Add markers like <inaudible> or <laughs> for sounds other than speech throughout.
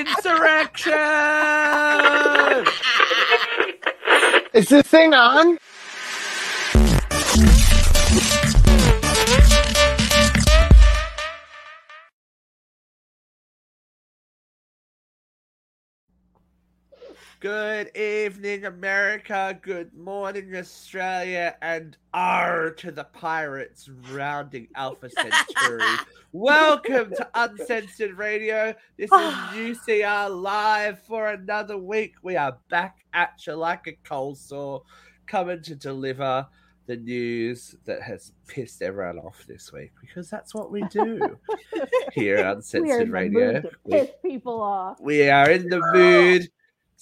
Insurrection! Is this thing on? Good evening, America. Good morning, Australia. And R to the pirates rounding Alpha Centauri. <laughs> Welcome to Uncensored Radio. This is <sighs> UCR live for another week. We are back at you like a cold sore, coming to deliver the news that has pissed everyone off this week because that's what we do <laughs> here at We're Uncensored in the Radio. We- piss people off. we are in the mood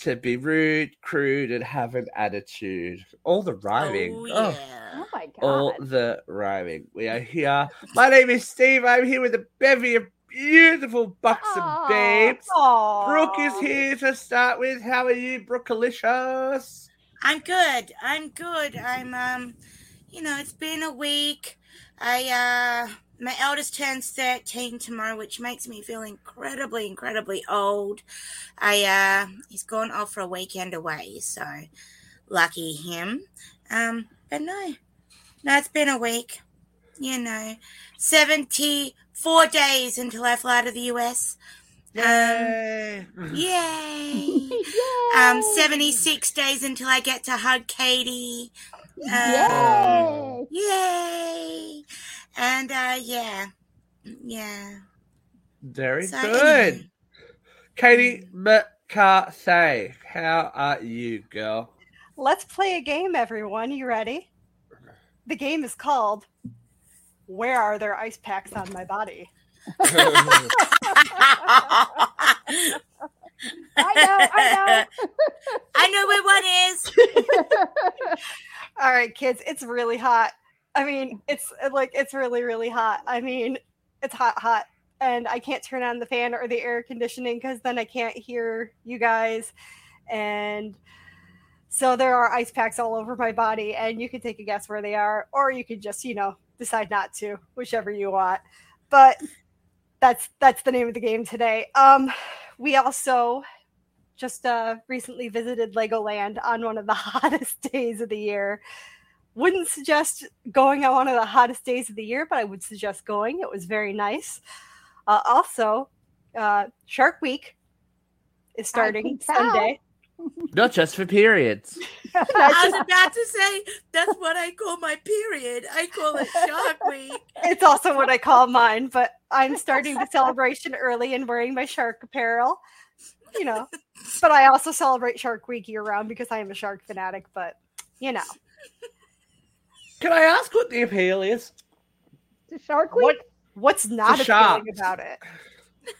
to be rude, crude, and have an attitude. All the rhyming. Oh, Oh, yeah. Oh my god. all the rhyming. We are here. My name is Steve. I'm here with a bevy of beautiful buxom Aw. babes. Aww. Brooke is here to start with. How are you, Brooke? Brookealicious? I'm good. I'm good. I'm um you know, it's been a week. I uh my eldest turns 13 tomorrow, which makes me feel incredibly, incredibly old. I uh he's gone off for a weekend away, so lucky him. Um, but no. No, it's been a week. You know. Seventy four days until I fly to the US. Um, Yay! <laughs> Yay! Yay! Um, 76 days until I get to hug Katie. Um, Yay! Yay! And, uh, yeah. Yeah. Very So, good. anyway, Katie McCarthy, how are you, girl? Let's play a game, everyone. You ready? The game is called Where Are There Ice Packs on My Body? <laughs> I know, I know. <laughs> I know where one is. <laughs> All right, kids, it's really hot. I mean, it's uh, like it's really, really hot. I mean, it's hot, hot. And I can't turn on the fan or the air conditioning because then I can't hear you guys. And so there are ice packs all over my body, and you can take a guess where they are, or you can just, you know, decide not to, whichever you want. But that's that's the name of the game today. Um, we also just uh, recently visited Legoland on one of the <laughs> hottest days of the year. Wouldn't suggest going on one of the hottest days of the year, but I would suggest going. It was very nice. Uh, also, uh, Shark Week is starting. Sunday. <laughs> Not just for periods. <laughs> I was about to say, that's what I call my period. I call it Shark Week. it's also what I call mine, but I'm starting the celebration early and wearing my shark apparel. You know, but I also celebrate Shark Week year round because I am a shark fanatic. But you know, Can I ask what the appeal is? To Shark Week? what what's not For appealing about it?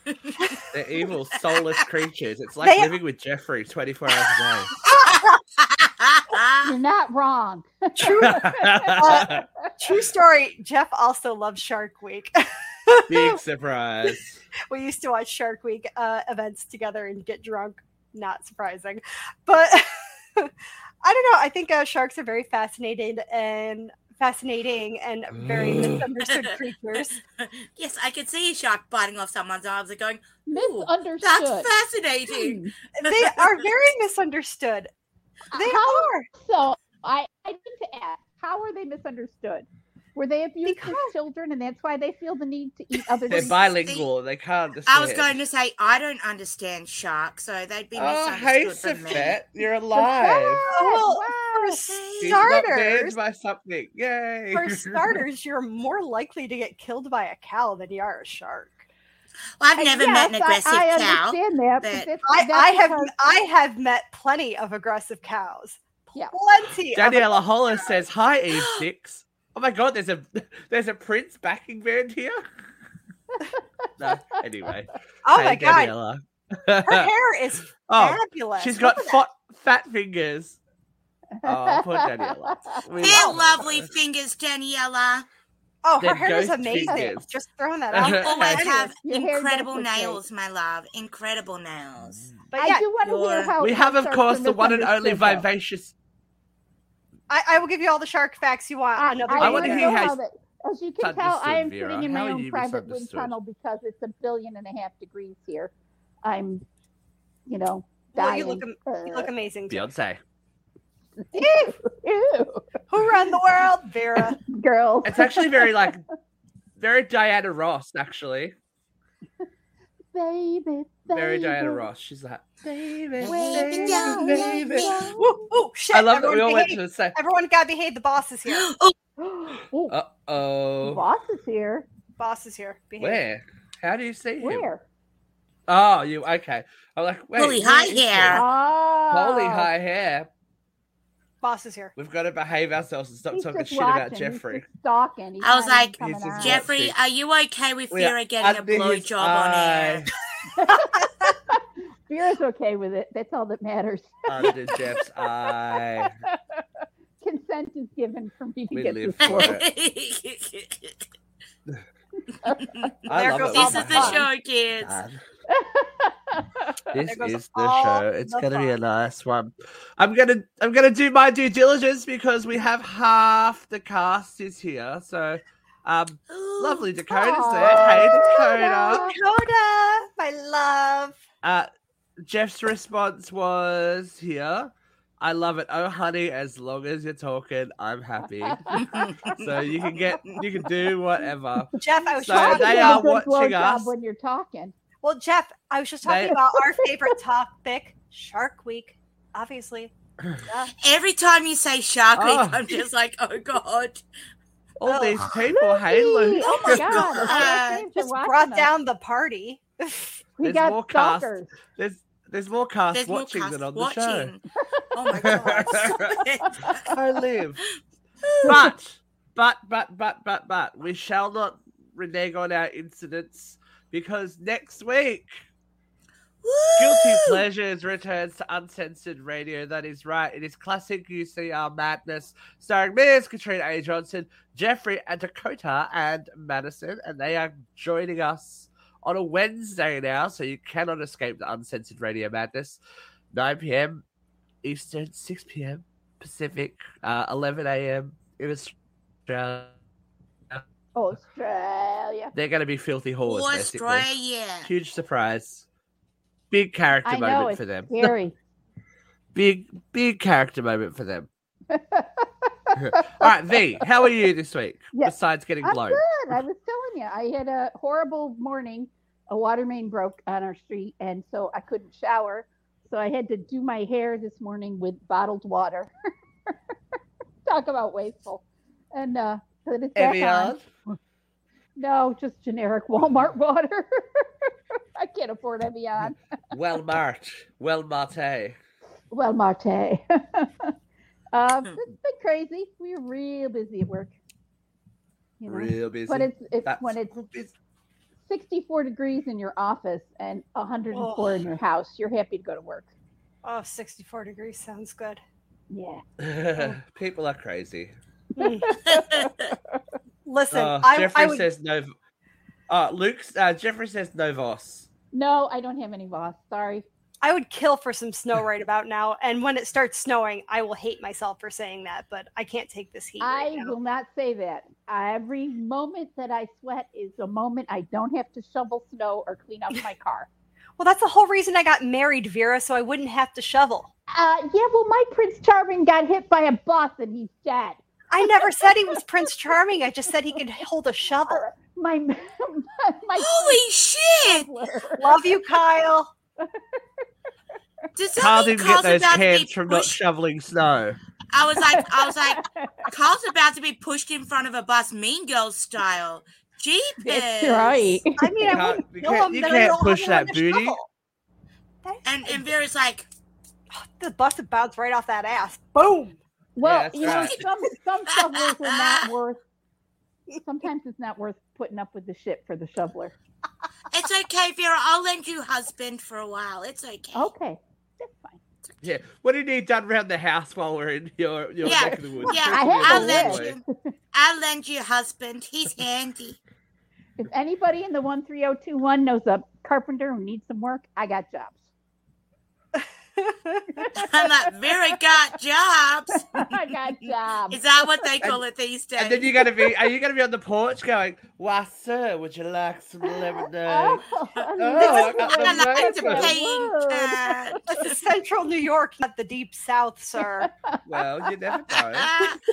<laughs> They're evil, soulless creatures. It's like They- living with Jeffrey 24 hours a day. <laughs> You're not wrong. <laughs> True, day. true story. Jeff also loves Shark Week. Big surprise. we used to watch Shark Week uh, events together and get drunk. Not surprising, but I don't know. I think uh, sharks are very fascinated and fascinating and very Mm. misunderstood creatures. <laughs> yes, I could see a shark biting off someone's arms and going, Misunderstood. that's fascinating. Hmm. <laughs> They are very misunderstood. They How- are. So I, I need to ask, how are they misunderstood? Were they abused Because- as children and that's why they feel the need to eat other They're bilingual. They can't understand. I was going to say, I don't understand sharks, so they'd be Oh, hey, misunderstood from me. Safet. You're alive. Well, oh, wow. For She's not banned starters, by something. Yay. for <laughs> starters, you're more likely to get killed by a cow than you are a shark. Well, I've never yes, met an aggressive I, I cow. understand that. but but I, I have I have met plenty of aggressive cows. Yeah. Plenty. of Daniela Holler says, Hi, Eve Six. Oh my god, there's a <laughs> there's a Prince backing band here. <laughs> no, anyway. Oh Hey, my god, her hair is <laughs> oh, fabulous. she's Look got fat, fat fingers. Oh, poor Daniela. We They're love her. lovely fingers, Daniela. Oh, They're her hair is amazing. fingers. Just throwing that out. You always have incredible does great. nails, my love. Incredible nails. But I yeah, do want to hear how we have, of course, the one and only misunderstood, though. vivacious. I, I will give you all the shark facts you want. Ah, I, another I, I wanna wanna hear know how how that, as you can tell, I am misunderstood, Vera. sitting in my are own private wind tunnel because it's a billion and a half degrees here. I'm you know, Well, dying. you look am- you look uh, amazing. too. Beyonce. Ew, <laughs> ew. Who run the world, Vera? <laughs> girls. It's actually very like very Diana Ross, actually. Baby, Very baby. Diana Ross. She's like, baby, Baby, baby, don't baby. let Ooh, ooh, shit! I love that we everyone all went to the same. Everyone gotta behave. The boss is here. <gasps> <gasps> Ooh, Uh oh. boss is here. boss is here. Behave. Where? How do you see him? Where? Oh, you okay? I'm like, wait. Holy high hair. Oh, Holy high hair. Boss is here. We've got to behave ourselves and stop He's talking shit about watching. He's Jeffrey. just stalking. He's I was like, coming He's just out. Jeffrey, are you okay with We are Vera getting a under his blowjob on air? eye. <laughs> Vera's okay with it. That's all that matters. Under <laughs> Jeff's eye. Consent is given for me to We get live this for it. <laughs> I There love goes it. this is the show, kids. God. <laughs> This is the show. It's the gonna be a nice one. I'm gonna I'm gonna do my due diligence because we have half the cast is here. So um lovely Dakota's there. Hey Dakota. Dakota. My love. Uh Jeff's response was here. I love it. Oh honey, as long as you're talking, I'm happy. <laughs> so you can get you can do whatever. Jeff, I was So just Try talking to they are watching us. when you're talking. Well, Jeff, I was just talking They- about our favorite topic, Shark Week. Obviously. Duh. Every time you say Shark Week, Oh. I'm just like, oh god. All Oh. these people, hey Luke. Oh my God. god! it's our fans are Just brought us. down the party. We There's more got cast. stalkers. There's there's more cast There's more watching cast than on the show. Oh my god. stop <laughs> it. <laughs> I live. But but but but but but we shall not renege on our incidents because next week Guilty Woo! Pleasures returns to Uncensored Radio. That is right. It is classic UCR madness, starring me as Katrina A. Johnson, Jeffrey and Dakota and Madison, and they are joining us on a Wednesday now, so you cannot escape the Uncensored Radio madness. 9 p.m. Eastern, 6 p.m. Pacific, uh, 11 a.m. in Australia. Australia. They're going to be filthy whores, basically. Australia. Huge surprise. Big character I know moment it's for them. scary. <laughs> Big, big character moment for them. <laughs> All right, V, how are you this week? Yeah, Besides getting I'm blown. good. I was telling you, I had a horrible morning. A water main broke on our street, and so I couldn't shower. So I had to do my hair this morning with bottled water. <laughs> Talk about wasteful. And uh, put it back on. Evian? No, just generic Walmart <laughs> water. I can't afford Evian. Well Mart. Well Marte. Well, Marte. um, Hmm. it's been crazy. We are real busy at work. You know? Real busy. But it's it's That's- when it's it's- 64 degrees in your office and 104 in Oh. your house, you're happy to go to work. Oh, 64 degrees sounds good. Yeah. <laughs> People are crazy. <laughs> Listen, Uh, I, Jeffrey I would says no. Uh, Luke, uh, Jeffrey says no Voss. No, I don't have any boss. Sorry. I would kill for some snow right about now. And when it starts snowing, I will hate myself for saying that, but I can't take this heat. I right now. will not say that. Every moment that I sweat is a moment I don't have to shovel snow or clean up my car. <laughs> Well, that's the whole reason I got married, Vera, so I wouldn't have to shovel. Uh, yeah, well, my Prince Charming got hit by a bus and he's dead. I never said he was Prince Charming. I just said he could hold a shovel. My <laughs> my, my Holy shit! shoveler. Love you, Kyle. Does that Carl didn't get those about to be cans from not shoveling snow. I was like, I was like, <laughs> Carl's about to be pushed in front of a bus, Mean Girls style. Jeepers! That's right. I mean, I can't- wouldn't you kill can't- you can't push that booty. And and Vera's like, the bus would bounce right off that ass. Boom. Well, that's you know, some some shovelers are not <laughs> worth. Sometimes it's not worth putting up with the shit for the shoveler. it's okay, Vera. I'll lend you husband for a while. It's okay. Okay, that's fine. Yeah. What do you need done around the house while we're in your, your Yeah, neck of the woods? yeah, Especially I in have I'll lend you. <laughs> I'll lend you husband. He's handy. If anybody in the one three zero two one knows a carpenter who needs some work, I got jobs. I'm like, very got jobs. <laughs> I got jobs. Is that what they call it these days? And then you're gonna be, are you gonna be on the porch going, "Why, sir, would you like some lemonade?" <laughs> Oh, I got the I like to paint. Uh, <laughs> This is Central New York, not the Deep South, sir. Well, you never know.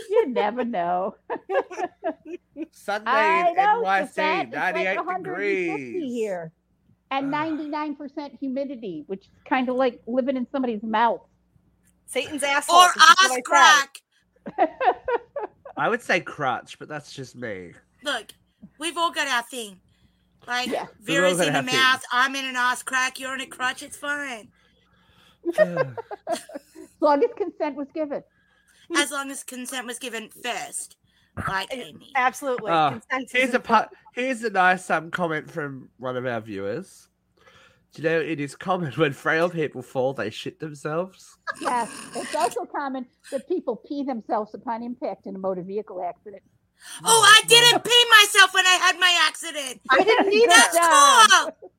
you never know. Sunday I in know, NYC, Suzette, it's like 98 degrees. here, and Ah. 99% humidity, which is kind of like living in somebody's mouth. Satan's asshole. or this ass crack. I would say crutch, but that's just me. Look, we've all got our thing. Like Yeah. We've all Vera's got in the our thing. mouth, I'm in an ass crack, you're in a crutch, it's fine. <sighs> <laughs> As long as consent was given. As long as consent was given first. Like Amy. Absolutely. Consent is Here's a important. pu- here's a nice um comment from one of our viewers. Do you know it is common when frail people fall, they shit themselves? Yes. It's also common that people pee themselves upon impact in a motor vehicle accident. Oh, I didn't pee myself when I had my accident. I didn't need Good that. job. Cool.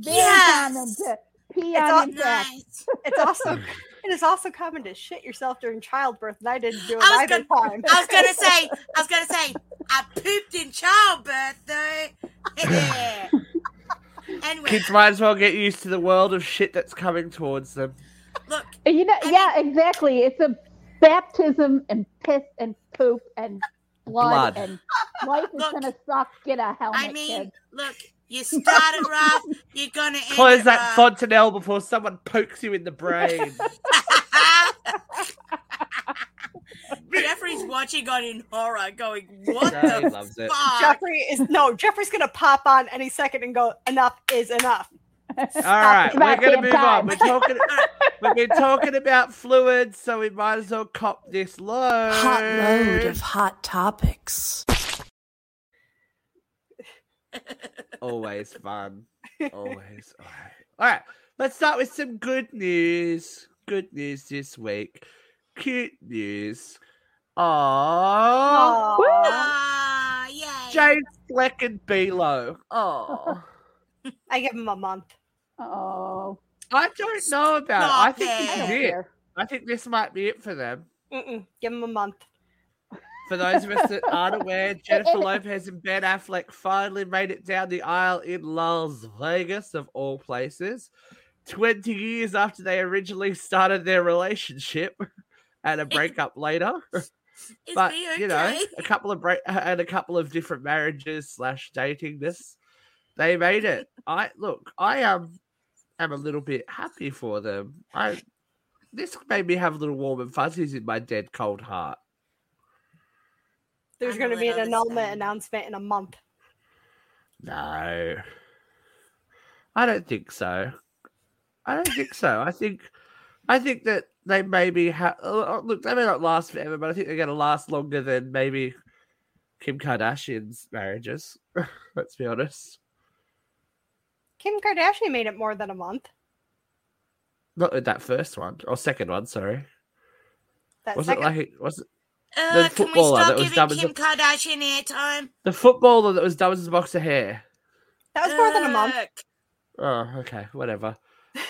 Very Yes. common to pee It's on all- impact. Nice. It's <laughs> also it is also common to shit yourself during childbirth, and I didn't do it I was either time. I was gonna <laughs> say, I was gonna say, I pooped in childbirth though. <laughs> anyway, Kids might as well get used to the world of shit that's coming towards them. look, uh, You know, I yeah, exactly. It's a baptism and piss and poop and blood, Blood. and life is Look, gonna suck. Get a helmet, I mean, kid. look, you start it rough, you're gonna end Close it that rough. fontanelle before someone pokes you in the brain. <laughs> Jeffrey's watching on in horror, going, "What Yeah, he the loves it. fuck?" Jeffrey is no. Jeffrey's gonna pop on any second and go. Enough is enough. All right, we're gonna move time. on. We're talking. We've been talking about fluids, so we might as well cop this load. Hot load of hot topics. <laughs> Always fun. Always. <laughs> All right. All right. Let's start with some good news. Good news this week. Cute news. Aww. Aw. Ah, yay. James Fleck and Below. Oh. <laughs> I give him a month. Oh, I don't know about it. I think Stop this is it. it. I think this might be it for them. Mm-mm. Give him a month. For those of us that aren't aware, Jennifer Lopez and Ben Affleck finally made it down the aisle in Las Vegas, of all places. 20 years after they originally started their relationship and a breakup later. Is But, okay? you know, a couple of break and a couple of different marriages slash dating this. They made it. I look, I um am a little bit happy for them. I this made me have a little warm and fuzzies in my dead cold heart. There's going a to be an annulment same. announcement in a month. No. I don't think so. I don't think so. I think I think that they maybe have uh, uh, look, they may not last forever, but I think they're gonna last longer than maybe Kim Kardashian's marriages. <laughs> Let's be honest. Kim Kardashian made it more than a month. Not that first one or second one, sorry. That Was second, it like was it Uh, the can we footballer that stop was giving Kim Kardashian airtime? the footballer that was dumb as a box of hair? that was more than a month. Oh, okay, whatever.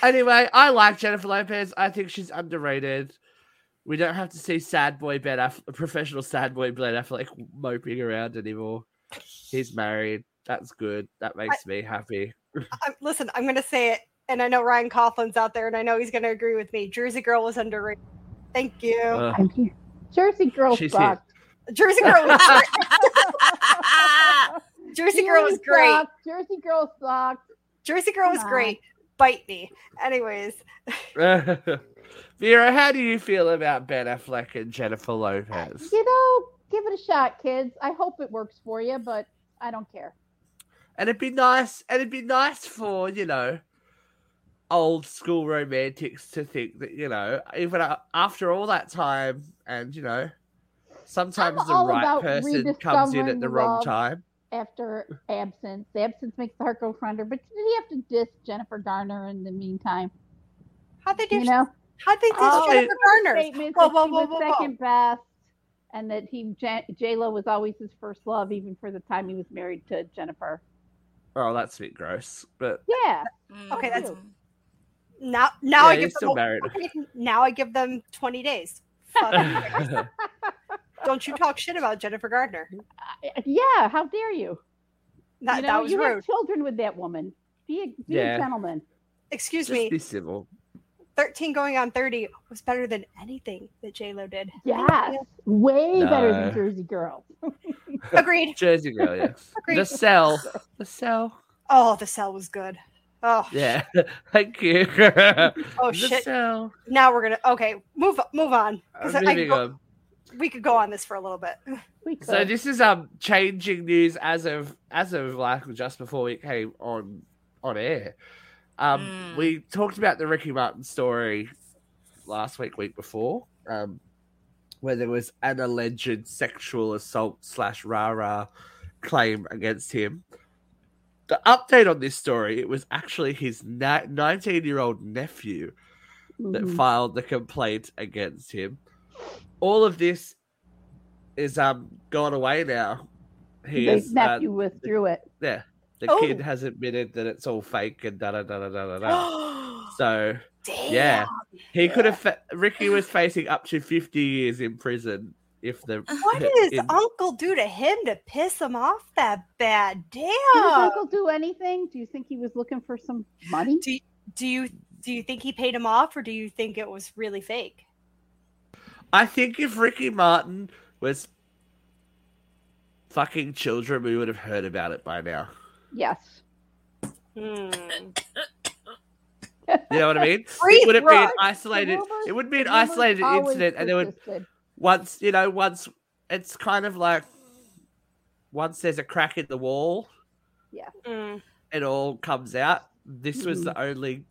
Anyway, I like Jennifer Lopez. I think she's underrated. We don't have to see sad boy Ben Aff- professional sad boy Ben Affleck moping around anymore. He's married. That's good. That makes me happy. <laughs> I, listen, I'm going to say it, and I know Ryan Coughlin's out there, and I know he's going to agree with me. Jersey Girl was underrated. Thank you. Uh, I'm here. Jersey Girl She's here. sucked. Jersey Girl was. <laughs> Jersey Girl was great. sucked. Jersey Girl sucked. Jersey Girl was great. Bite me. Anyways, <laughs> Vera, how do you feel about Ben Affleck and Jennifer Lopez? You know, give it a shot, kids. I hope it works for you, but I don't care. And it'd be nice, and it'd be nice for you know, old school romantics to think that you know, even after all that time, and you know, sometimes the right person comes in at the wrong time. After absence, absence makes the heart go fonder. But did he have to diss Jennifer Garner in the meantime? how'd they do? You know, How'd they do Oh, Jennifer Garner? statements Whoa, that whoa, whoa, was whoa, whoa. second best, and that he J Lo was always his first love, even for the time he was married to Jennifer. Oh, that's a bit gross, but Yeah, Okay, that's-. Now, now yeah, I he's give still them. married. now I give them twenty days. <laughs> Don't you talk shit about Jennifer Garner? Uh, Yeah, how dare you? That you know, that was you rude. have children with that woman. Be a, be Yeah. a gentleman. Excuse Just me. be civil. Thirteen going on thirty was better than anything that J Lo did. Yes, way better than Jersey Girl. Agreed. Jersey girl, yeah. Agreed. the cell. The cell. Oh, the cell was good. Oh, Yeah. <laughs> Thank you. Oh, shit. cell. now we're gonna okay move move on 'Cause I'm I- I moving go- on. we could go on this for a little bit. <laughs> So this is um changing news as of as of like just before we came on on air. Um, Mm. we talked about the Ricky Martin story last week, week before, um, where there was an alleged sexual assault slash rah rah claim against him. The update on this story, it was actually his nineteen year old nephew that Mhm. filed the complaint against him. All of this is um gone away now. He the is uh, nephew withdrew it. yeah. The Oh. kid has admitted that it's all fake and da da da da da da. <gasps> So Damn. yeah, he could have. Fa- Ricky was facing up to fifty years in prison if the. What did his in- uncle do to him to piss him off that bad? Damn. Did his uncle do anything? Do you think he was looking for some money? Do do you do you think he paid him off, or do you think it was really fake? I think if Ricky Martin was fucking children, we would have heard about it by now. Yes. Hmm. You know what I mean? Breathe, <laughs> it wouldn't be an isolated. rumors- it wouldn't be an isolated always incident, and there would persisted. Once you know once it's kind of like once there's a crack in the wall, Mm. it all comes out. This was the only,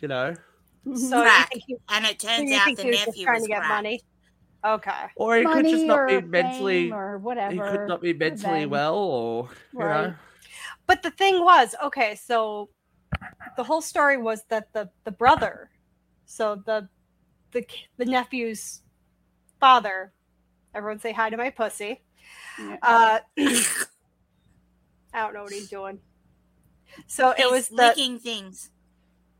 you know, Mhm. So Crack. think he, And it turns you out think the he was nephew trying was to get cracked. money? Okay. or he could just not be mentally. or whatever. He could not be mentally revenge. well, or you Right. know, But the thing was, okay, so the whole story was that the the brother, so the the the nephew's father, everyone say hi to my pussy. Uh, I don't know what he's doing. So it was the licking things.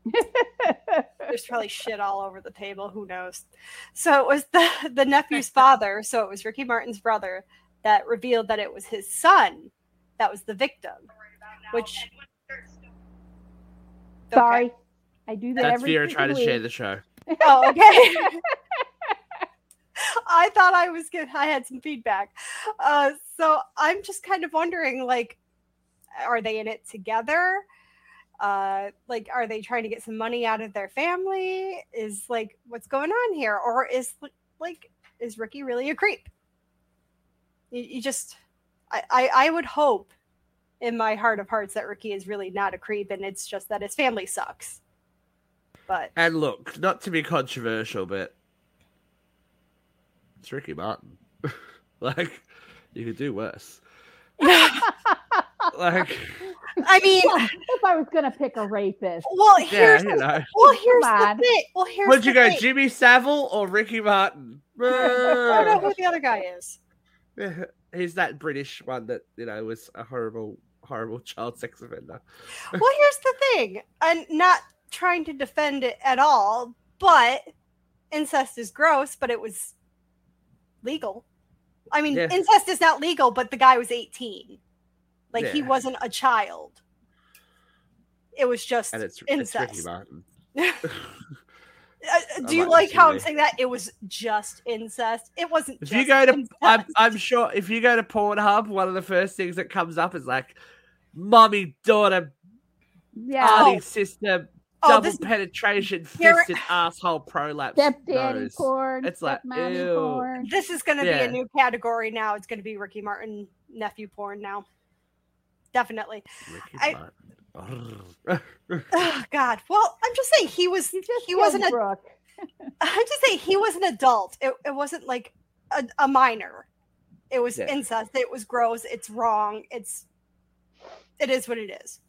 there's probably shit all over the table. Who knows? So it was the the nephew's father. So it was Ricky Martin's brother that revealed that it was his son that was the victim. Which Okay. Sorry, I do that. that's every Vera freaking trying to share week. the show. Oh, okay. <laughs> <laughs> I thought I was good. I had some feedback. Uh, so I'm just kind of wondering, like, are they in it together? Uh, like, are they trying to get some money out of their family? Is like, what's going on here? Or is like, is Ricky really a creep? You, you just, I, I, I would hope in my heart of hearts that Ricky is really not a creep, and it's just that his family sucks. But And look, not to be controversial, but it's Ricky Martin. <laughs> like, you could do worse. <laughs> Like, I mean, if I was gonna pick a rapist, well, yeah, here's you know. Well, here's Come the thing. Well, here's Would you go, thing. Jimmy Savile or Ricky Martin? <laughs> I don't know who the other guy is. He's that British one that you know was a horrible, horrible child sex offender. Well, here's the thing. I'm not trying to defend it at all, but incest is gross, but it was legal. I mean, Yeah. incest is not legal, but the guy was 18. Like he wasn't a child. It was just And it's, it's incest. Martin. <laughs> <laughs> Uh, do you like like this how I'm saying that? It was just incest. It wasn't. If just you go to, incest. I'm, I'm sure if you go to Pornhub, one of the first things that comes up is like, "Mommy, daughter, yeah, auntie, Oh. sister, Oh, double this- penetration, Here- fisted asshole prolapse." stepdaddy nose." porn, It's like, ew. porn. This is going to be a new category now. It's going to be Ricky Martin nephew porn now. Definitely. Ricky I- Martin. Oh, God. Well, I'm just saying he was. You just He wasn't a. Brooke. <laughs> I'm just saying he was an adult. It, it wasn't like a, a minor. It was Yeah. incest. It was gross. It's wrong. It's. It is what it is,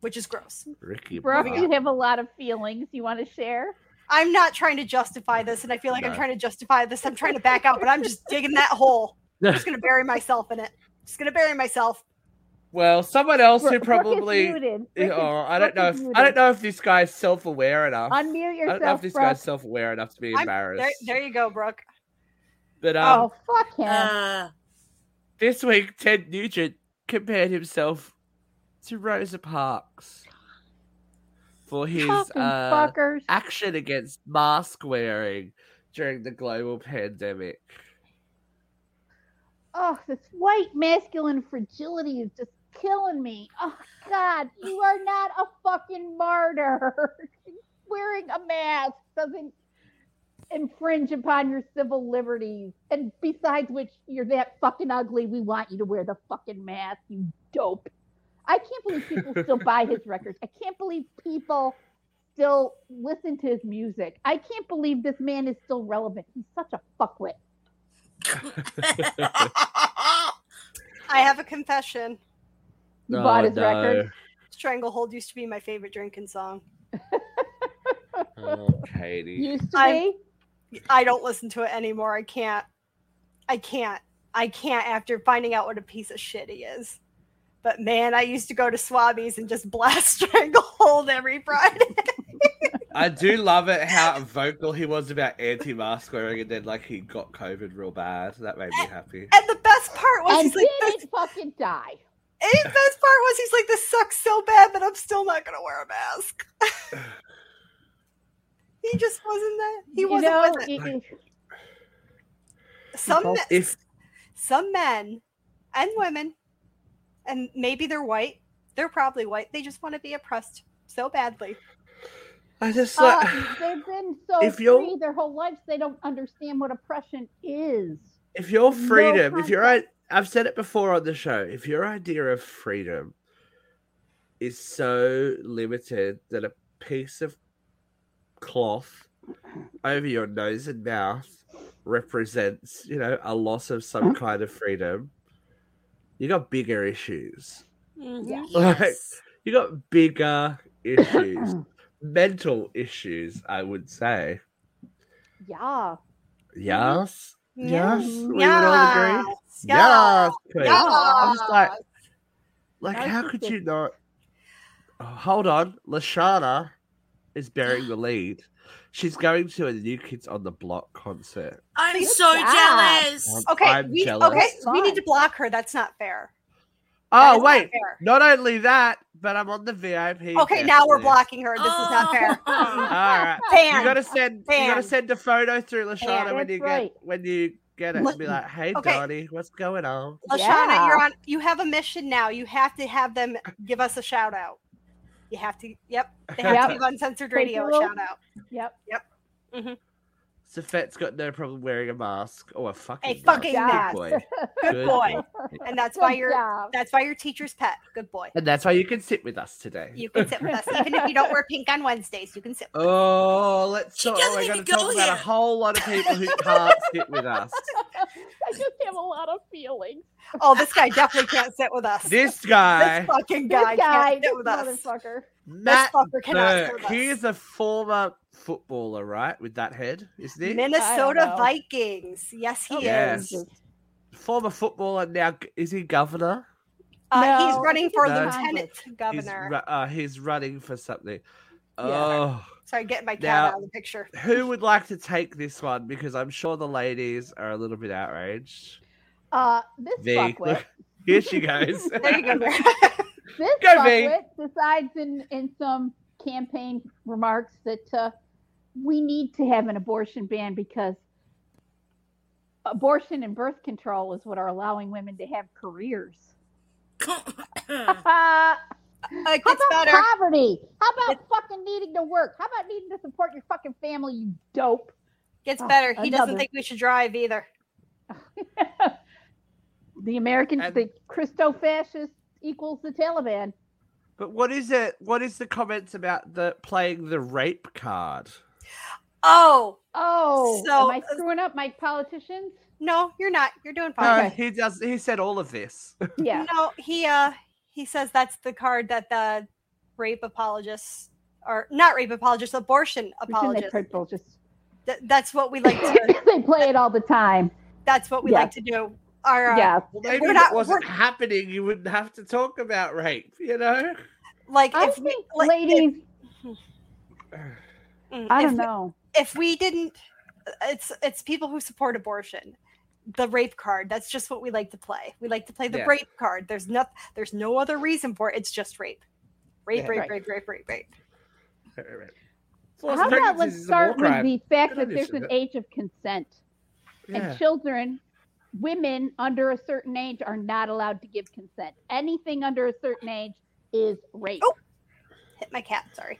which is gross. Ricky Brooke, Martin. you have a lot of feelings you want to share. I'm not trying to justify this, and I feel like I'm trying to justify this. I'm trying to back out, but I'm just digging that hole. I'm just gonna bury myself in it. Just gonna bury myself. Well, someone else who Brooke- Brooke is probably. muted. Brooke is- Oh, I don't Brooke know if muted. I don't know if this guy's self-aware enough. Unmute yourself. I don't know if this Brooke. guy's self-aware enough to be I'm- embarrassed. There, there you go, Brooke. But um, oh, fuck him. Uh, this week, Ted Nugent compared himself to Rosa Parks for his uh, action against mask wearing during the global pandemic. Oh, this white masculine fragility is just killing me. Oh God, you are not a fucking martyr. <laughs> Wearing a mask doesn't infringe upon your civil liberties. And besides which, you're that fucking ugly. We want you to wear the fucking mask, you dope. I can't believe people still buy his records. I can't believe people still listen to his music. I can't believe this man is still relevant. He's such a fuckwit. <laughs> I have a confession. You Oh, bought his no. record. Stranglehold used to be my favorite drinking song. Oh, Katie. Used to I'm- be. I don't listen to it anymore. I can't. I can't. I can't after finding out what a piece of shit he is. But man, I used to go to Swabbies and just blast <laughs> Stranglehold every Friday. I do love it how vocal he was about anti-mask wearing, and then like he got COVID real bad. That made me happy. And the best part was and he's like, didn't this, fucking die. and the best part was he's like, this sucks so bad that I'm still not gonna wear a mask. <sighs> he just wasn't that. He You wasn't know, with it. it- it- Some If some men and women, and maybe they're white. They're probably white. They just want to be oppressed so badly. I just uh, like, <sighs> they've been so If you're- free their whole lives, they don't understand what oppression is. if your no freedom, if your concept. i- I've said it before on the show, if your idea of freedom is so limited that a piece of cloth over your nose and mouth represents, you know, a loss of some kind of freedom, you got bigger issues. Mm-hmm. Yeah. Like, you got bigger issues, <clears throat> mental issues, I would say. Yeah. Yes. Mm-hmm. Yes. Yes. We would all agree. Yes. Yes. Queen. I'm just like, like, Nice how could you not? Oh, hold on, Lashana is bearing the lead. She's going to a New Kids on the Block concert. I'm Good so job. jealous. Okay, I'm we, jealous. okay, we need to block her. That's not fair. Oh, that Oh not wait, fair. not only that, but I'm on the VIP. Okay, guest now we're blocking her. This is not <laughs> fair. Oh. All right, Ban. you gotta send. You gotta send a photo through Lashana Ban. when you That's right. get when you get it. And be like, hey, Okay. Donnie, what's going on? Lashana, Yeah. you're on. You have a mission now. You have to have them give us a shout out. You have to. Yep. They have Yep. to give Uncensored Take Radio a a little- shout out. Yep. Mm-hmm. Safet's got no problem wearing a mask or a fucking fucking mask. mask. <laughs> Good boy. Good Good boy. And that's why Good you're. job. That's why you're teacher's pet. Good boy. And that's why you can sit with us today. You can sit with us even if you don't wear pink on Wednesdays. You can sit. With us. Oh, let's She talk. doesn't We're going to go talk about a whole lot of people who can't sit with us. <laughs> I just have a lot of feelings. Oh, this guy definitely can't sit with us. This <laughs> guy, This fucking This guy, guy, can't sit with us. motherfucker. Matt fucker cannot sit Birk. with us. He's a former footballer, right? With that head, isn't he? Minnesota. Vikings. Yes, he Yes. is. former footballer. Now, is he governor? Uh, he's running for No. lieutenant governor. ru- uh, he's running for something. Oh, Sorry, getting my cat Now- out of the picture. who would like to take this one? Because I'm sure the ladies are a little bit outraged. Uh, this V, fuckwit. look, here she goes. There you go. Mary. <laughs> this Go, V. fuckwit decides in, in some campaign remarks that uh, we need to have an abortion ban because abortion and birth control is what are allowing women to have careers. <laughs> How it gets about better. poverty? How about fucking needing to work? How about needing to support your fucking family, you dope? Gets Oh, better. He doesn't think we should drive either. <laughs> the Americans And- think Christo fascist equals the Taliban. But what is it? What is the comments about the playing the rape card? Oh Oh, So- am I screwing up my politicians? no, you're not. You're doing No, fine. Okay. he does. He said all of this. <laughs> Yeah. No, he uh he says that's the card that the rape apologists or not rape apologists, abortion Pretend they apologists. just Th- that's what we like to. <laughs> they play it all the time. That's what we Yeah. like to do. Are uh, yeah. Well, maybe We're if not- it wasn't we're- happening, you wouldn't have to talk about rape. You know. like I if we, think, like, ladies, if, <sighs> mm, I don't we- know. if we didn't it's it's people who support abortion the rape card that's just what we like to play we like to play the Yeah. rape card there's no there's no other reason for it it's just rape rape Yeah. rape Right. rape rape rape rape So How about let's is a war start with the fact Good that there's an Sugar. age of consent, Yeah. and children, women under a certain age are not allowed to give consent. Anything under a certain age is rape. Oh. hit my cat sorry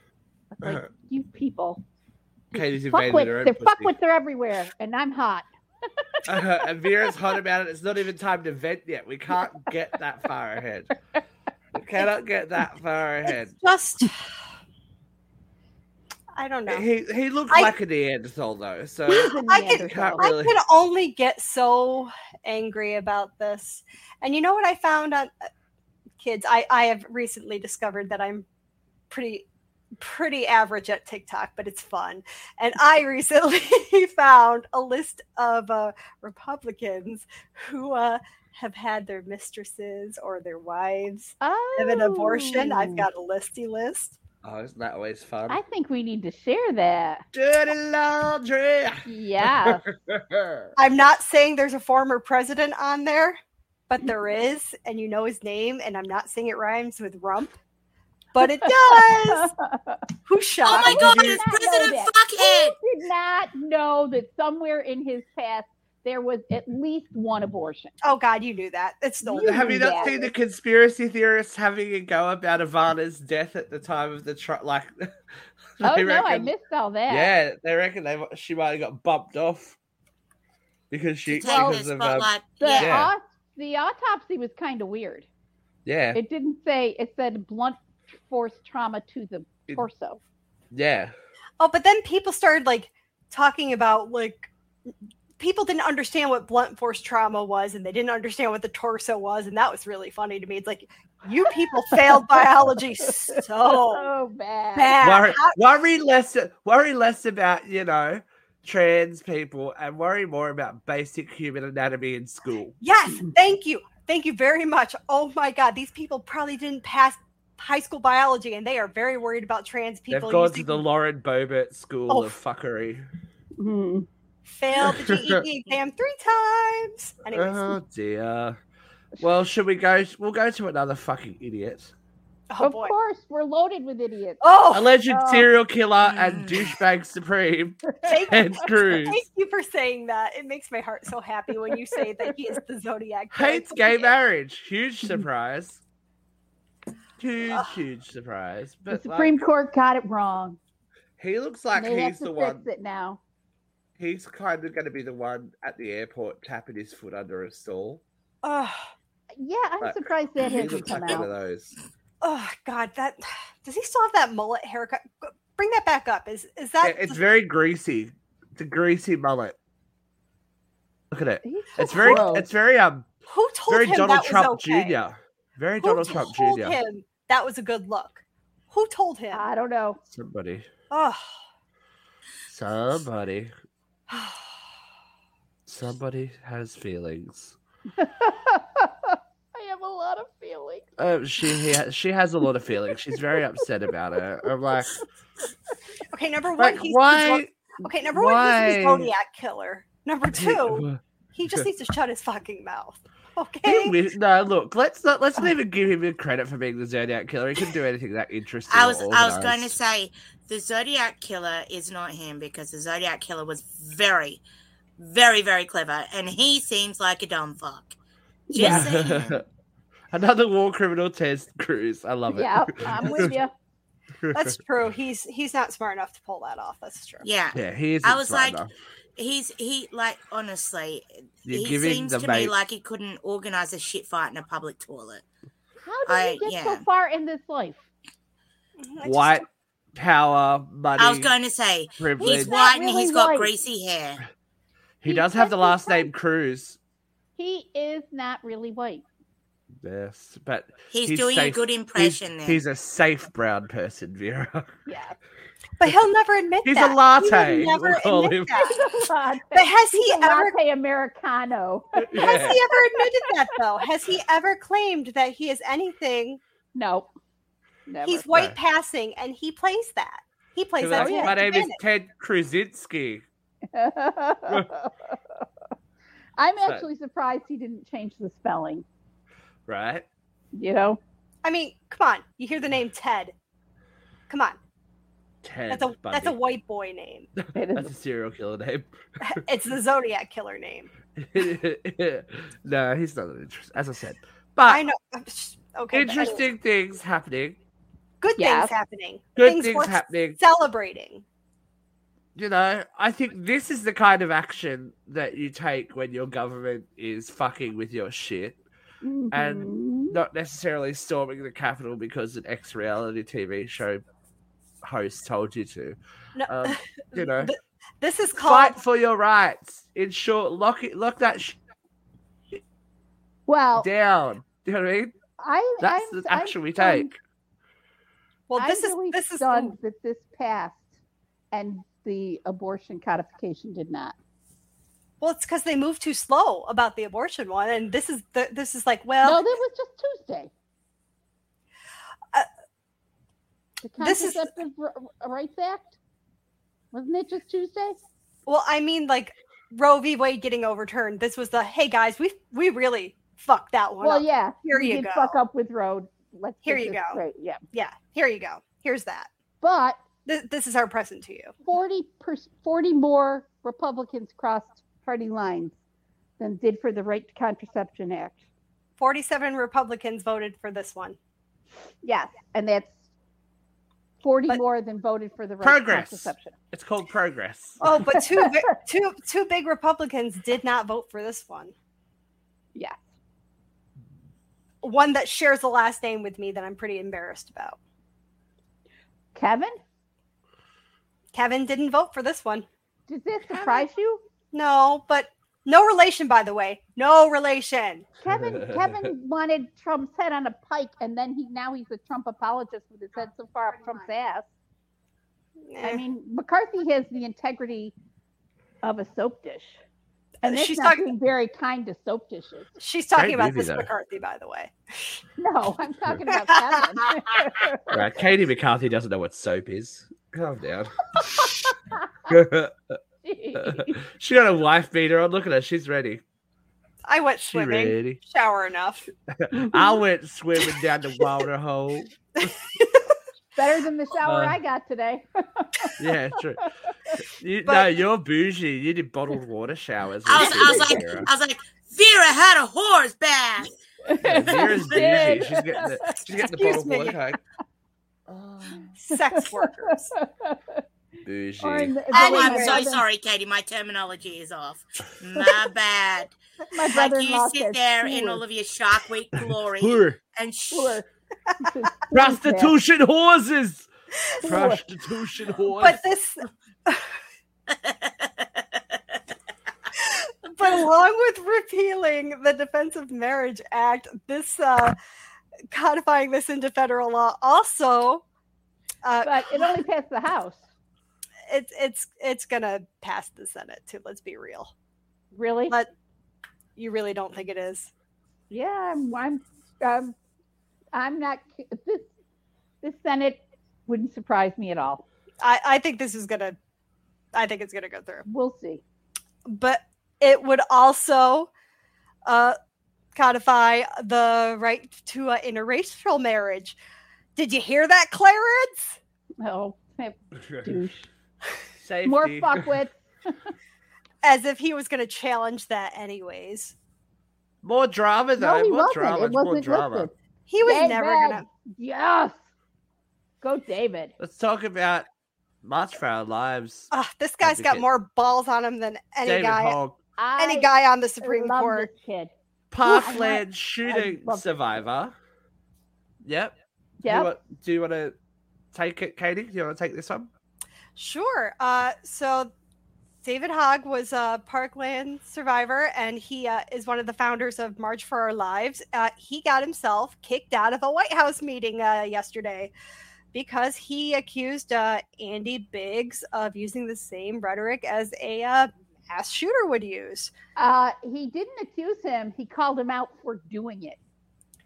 like you people, Katie's invaded fuckwits, her own they're pussy. fuckwits are everywhere, and I'm hot. Uh, and Vera's hot about it. It's not even time to vent yet. We can't get that far ahead. We cannot get that far ahead. it's just i don't know He he looks I- like a Neanderthal though, so He's <laughs> a I can can't really- I could only get so angry about this. And you know what I found on uh, kids? I, I have recently discovered that I'm pretty pretty average at TikTok, but it's fun. And I <laughs> recently found a list of uh, Republicans who uh, have had their mistresses or their wives have an abortion. I've Oh. got a listy list. Oh, isn't that always fun? I think we need to share that. Dirty laundry. Yeah. <laughs> I'm not saying there's a former president on there, but there <laughs> is, and you know his name, and I'm not saying it rhymes with rump, but it does. <laughs> Who shot? Oh my god, it's President that. Fuckhead! Did not know that somewhere in his past there was at least one abortion. Oh God, you knew that. It's no. You Have you not that. seen the conspiracy theorists having a go about Ivana's death at the time of the trial? Like, <laughs> Oh they no, I missed all that. Yeah, they reckon they she might have got bumped off because she To because of um. The, yeah. Yeah. aut- the autopsy was kind of weird. yeah It didn't say it said blunt force trauma to the It- torso. yeah Oh, but then people started like talking about like people didn't understand what blunt force trauma was, and they didn't understand what the torso was, and that was really funny to me. It's like you people failed biology <laughs> so Oh bad. bad. worry, worry less worry less about you know trans people and worry more about basic human anatomy in school. Yes, thank you. Thank you very much. Oh my God, these people probably didn't pass high school biology and they are very worried about trans people. They've gone to the Lauren Boebert School Oh. of Fuckery. Mhm. Failed the GED <laughs> exam three times. Anyways, Oh dear. Well, should we go? We'll go to another fucking idiot. oh of boy. course, we're loaded with idiots. Oh, Alleged Oh. serial killer and Mm. douchebag supreme, <laughs> thank, Ted Cruz. thank you for saying that. It makes my heart so happy when you say that he is the Zodiac. <laughs> Hates gay marriage. Huge surprise. Huge, Ugh. huge surprise. But the Supreme like, Court got it wrong. he looks like they have he's to the fix one. it now. He's kind of going to be the one at the airport tapping his foot under a stall. Oh, Yeah, I'm But surprised that He hasn't come like one of those. oh God, that does he still have that mullet haircut? Bring that back up. Is is that? Yeah, it's very greasy. It's a greasy mullet. Look at it. So It's very, gross. it's very um, who told very him Donald that Trump was okay? Jr. Very Who Donald Trump told Jr. him that was a good look? Who told him? I don't know. Somebody, Oh. somebody, <sighs> somebody has feelings. <laughs> I have a lot of feelings. Uh, she he ha- she has a lot of feelings. She's very upset about it. I'm like, Okay, number one, like he's why? Okay, number one, he's a why- Zodiac killer. Number <laughs> two, he just needs to shut his fucking mouth. <laughs> He Okay. wi- no, look. Let's not. Let's not even give him the credit for being the Zodiac killer. He couldn't do anything that interesting. I was I was going to say the Zodiac killer is not him because the Zodiac killer was very, very, very clever, and he seems like a dumb fuck. Just Yeah. <laughs> Another war criminal Ted Cruz. I love it. Yeah, I'm with you. <laughs> That's true. He's he's not smart enough to pull that off. That's true. Yeah, yeah, he is. I was like, he's he like honestly, You're he giving seems the to mate. me like he couldn't organize a shit fight in a public toilet. How did I- he get yeah. so far in this life? Mm-hmm. I just- white power, money, I was going to say privilege. he's not white and he's got white. greasy hair. he He does have the last he's name Cruz. He is not really white. Yes, but He's, He's doing safe. a good he's, impression there. he's a safe brown person, Vera. Yeah. But he'll never admit that. He's that. a latte, He will never we'll call admit him. that. But has he He's a ever latte americano? has he ever admitted that though? Has he ever claimed that he is anything? No, never. He's white No. passing, and he plays that. He plays that. Oh, to My his name is. Ted Krasinski. <laughs> I'm So- actually surprised he didn't change the spelling. Right? You know, I mean, come on. You hear the name Ted? Come on. Ted. That's a that's a white boy name. <laughs> That's a serial killer name. <laughs> It's the Zodiac killer name. <laughs> no, he's not an interest. As I said, but I know. Okay. but anyways, interesting things happening. good Yes. things happening. Good things things worth happening. Celebrating. You know, I think this is the kind of action that you take when your government is fucking with your shit, Mhm. not necessarily storming the Capitol because an ex-reality TV show host told you to. No, Um, <laughs> you know, this is called. fight for your rights. In short, lock it, lock that sh- well, down. Do You know what I mean? I That's I'm, the action I'm we stunned- take. well, this I'm is really this is stunned that this passed and the abortion codification did not. well, it's because they moved too slow about the abortion one, and this is the, this is like well, no, that was just Tuesday. Uh, the this is- Contraceptive Rights Act wasn't it just Tuesday? well, I mean, like Roe v. Wade getting overturned. This was the hey guys, we we really fucked that one Well, up. yeah, Here we you did go. fuck up with road. Let's Here you go. straight, Yeah, Yeah, here you go. Here's that. but This, this is our present to you. 40 per, 40 more Republicans crossed party lines than did for the Right to Contraception Act. Forty-seven Republicans voted for this one. Yes, and that's 40 But- more than voted for the right Progress. to contraception. It's called progress. <laughs> Oh, but two bi- <laughs> two two big Republicans did not vote for this one. Yes. One that shares the last name with me that I'm pretty embarrassed about. Kevin, Kevin didn't vote for this one. does this surprise you? No, but no relation, by the way. No relation. Kevin <laughs> Kevin wanted Trump's head on a pike, and then he now he's a Trump apologist with his head so far up Trump's ass. I mean, McCarthy has the integrity of a soap dish, and that's She's not talking- very kind to soap dishes. she's talking Great about movie, this though. McCarthy, by the way. <laughs> No, I'm talking about Kevin. <laughs> Right, Katie McCarthy doesn't know what soap is. Calm down. <laughs> she got a wife beater on. Look at her. She's ready. I went She swimming. ready. Shower enough. <laughs> I went swimming down the water hole. <laughs> Better than the shower Uh, I got today. Yeah, true. You, But- no, you're bougie. You did bottled water showers. I was, I was like, Vera. I was like, Vera had a horse bath. Yeah, Vera's bougie. She's getting the, she's getting the Excuse bottled me. water Coke. Sex workers. Bougie. Or the- the Oh, I'm so brother- sorry, Katie. My terminology is off. <laughs> My bad. My Like brother-in-law you sit said there in all of your Shark Week glory Whore. and sh- sure." <laughs> Prostitution horses. Prostitution horse. But this but along with repealing the Defense of Marriage Act, this uh, codifying this into federal law also uh, But it only passed the House. It's it's it's gonna pass the Senate too. Let's be real. Really? But you really don't think it is? yeah, I'm. I'm. Um, I'm not. This. This Senate wouldn't surprise me at all. I I think this is gonna. I think it's gonna go through. We'll see. but it would also uh, codify the right to uh, interracial marriage. Did you hear that, Clarence? Oh, <laughs> douche. Safety. More fuckwits. <laughs> As if he was going to challenge that, anyways. More drama though. No, he more wasn't. drama. It it's more wasn't drama. listed. He was David. never going to. Yes. Go, David. Let's talk about March for Our Lives. Uh, this guy's got Advocate. more balls on him than any David guy. Hogg, I Any guy on the Supreme love Court. this kid. Parkland shooting love- survivor. Yep. Do you Yep. want, do you want to take it, Katie? Do you want to take this one? Sure. Uh, so David Hogg was a Parkland survivor, and he uh, is one of the founders of March for Our Lives. Uh, he got himself kicked out of a White House meeting uh, yesterday because he accused uh, Andy Biggs of using the same rhetoric as a uh, mass shooter would use. Uh, he didn't accuse him. He called him out for doing it.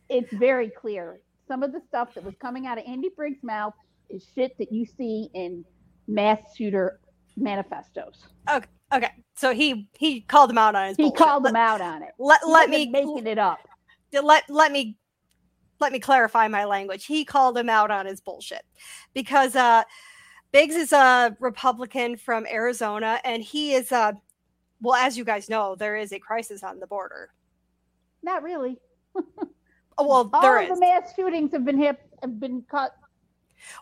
It's very clear. Some of the stuff that was coming out of Andy Briggs' mouth is shit that you see in mass shooter manifestos. Okay, Okay. so he he called him out on his. He bullshit. called let, him out on it. Let, let me making it up. let let me let me clarify my language. He called him out on his bullshit because uh, Biggs is a Republican from Arizona, and he is uh, well, as you guys know, there is a crisis on the border. Not really. <laughs> Well, All there of is. the mass shootings have been hip have been cut.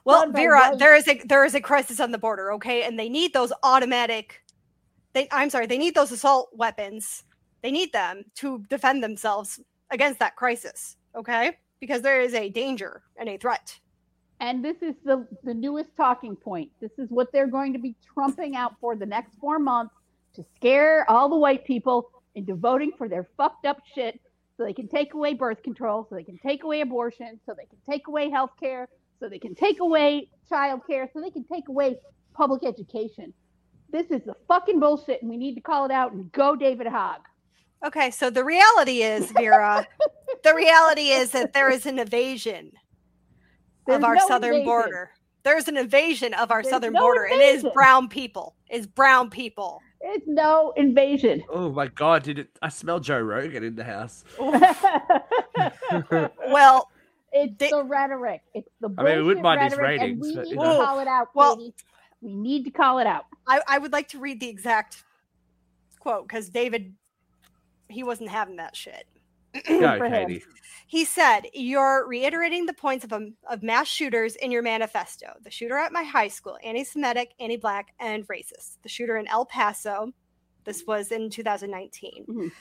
Well, by Vera, there is a there is a crisis on the border, okay, and they need those automatic. They, I'm sorry, they need those assault weapons. They need them to defend themselves against that crisis, okay? Because there is a danger and a threat. And this is the the newest talking point. This is what they're going to be trumping out for the next four months to scare all the white people into voting for their fucked up shit so they can take away birth control, so they can take away abortion, so they can take away health care, so they can take away child care, so they can take away public education. This is the fucking bullshit, and we need to call it out and go David Hogg. Okay, so the reality is, Vera, the reality is that there is an invasion There's of our no southern invasion. border. There's an invasion of our There's southern no border, and it is brown people. It's brown people. It's no invasion. Oh my god, did it? I smell Joe Rogan in the house. <laughs> <laughs> Well, It's They- the rhetoric. It's the I mean, we wouldn't bullshit mind his rhetoric, ratings, and we need you to call it out, Well- Katie. We need to call it out. I, I would like to read the exact quote because David, he wasn't having that shit. Go, for him. Katie. He said, You're reiterating the points of, um, of mass shooters in your manifesto. The shooter at my high school, anti Semitic, anti black, and racist. The shooter in El Paso, this was in 2019, Mhm.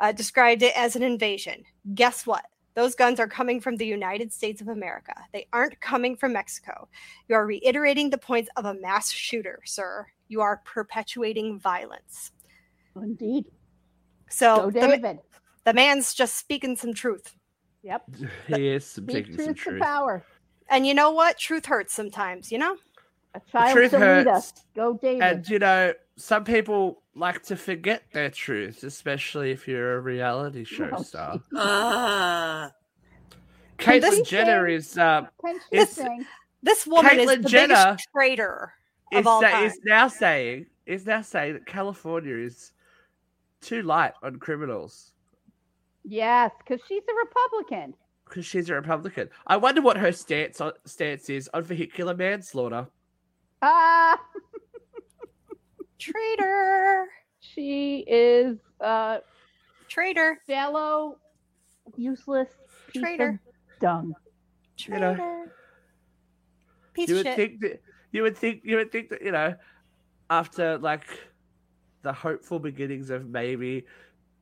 uh, described it as an invasion. Guess what? Those guns are coming from the United States of America. They aren't coming from Mexico. You are reiterating the points of a mass shooter, sir. You are perpetuating violence. Indeed. So Go, the, David. the man's just speaking some truth. Yep. <laughs> He is Speak speaking some truth to truth. power. And you know what? Truth hurts sometimes, you know? A The child truth to lead us. hurts. Go, David. And you know, some people like to forget their truth, especially if you're a reality show <laughs> Oh, star. Ah. Caitlyn this Jenner thing- is Ken it's- saying, This woman Caitlyn is the Jenner biggest traitor of all sa- time. is now saying is now saying that California is too light on criminals yes, because she's a Republican. because she's a Republican. I wonder what her stance on, stance is on vehicular manslaughter. Ah, <laughs> Traitor. she is uh, Traitor. shallow, useless piece Traitor. of dung. You know, Traitor. Piece you would shit. think that you would think you would think that you know after like the hopeful beginnings of maybe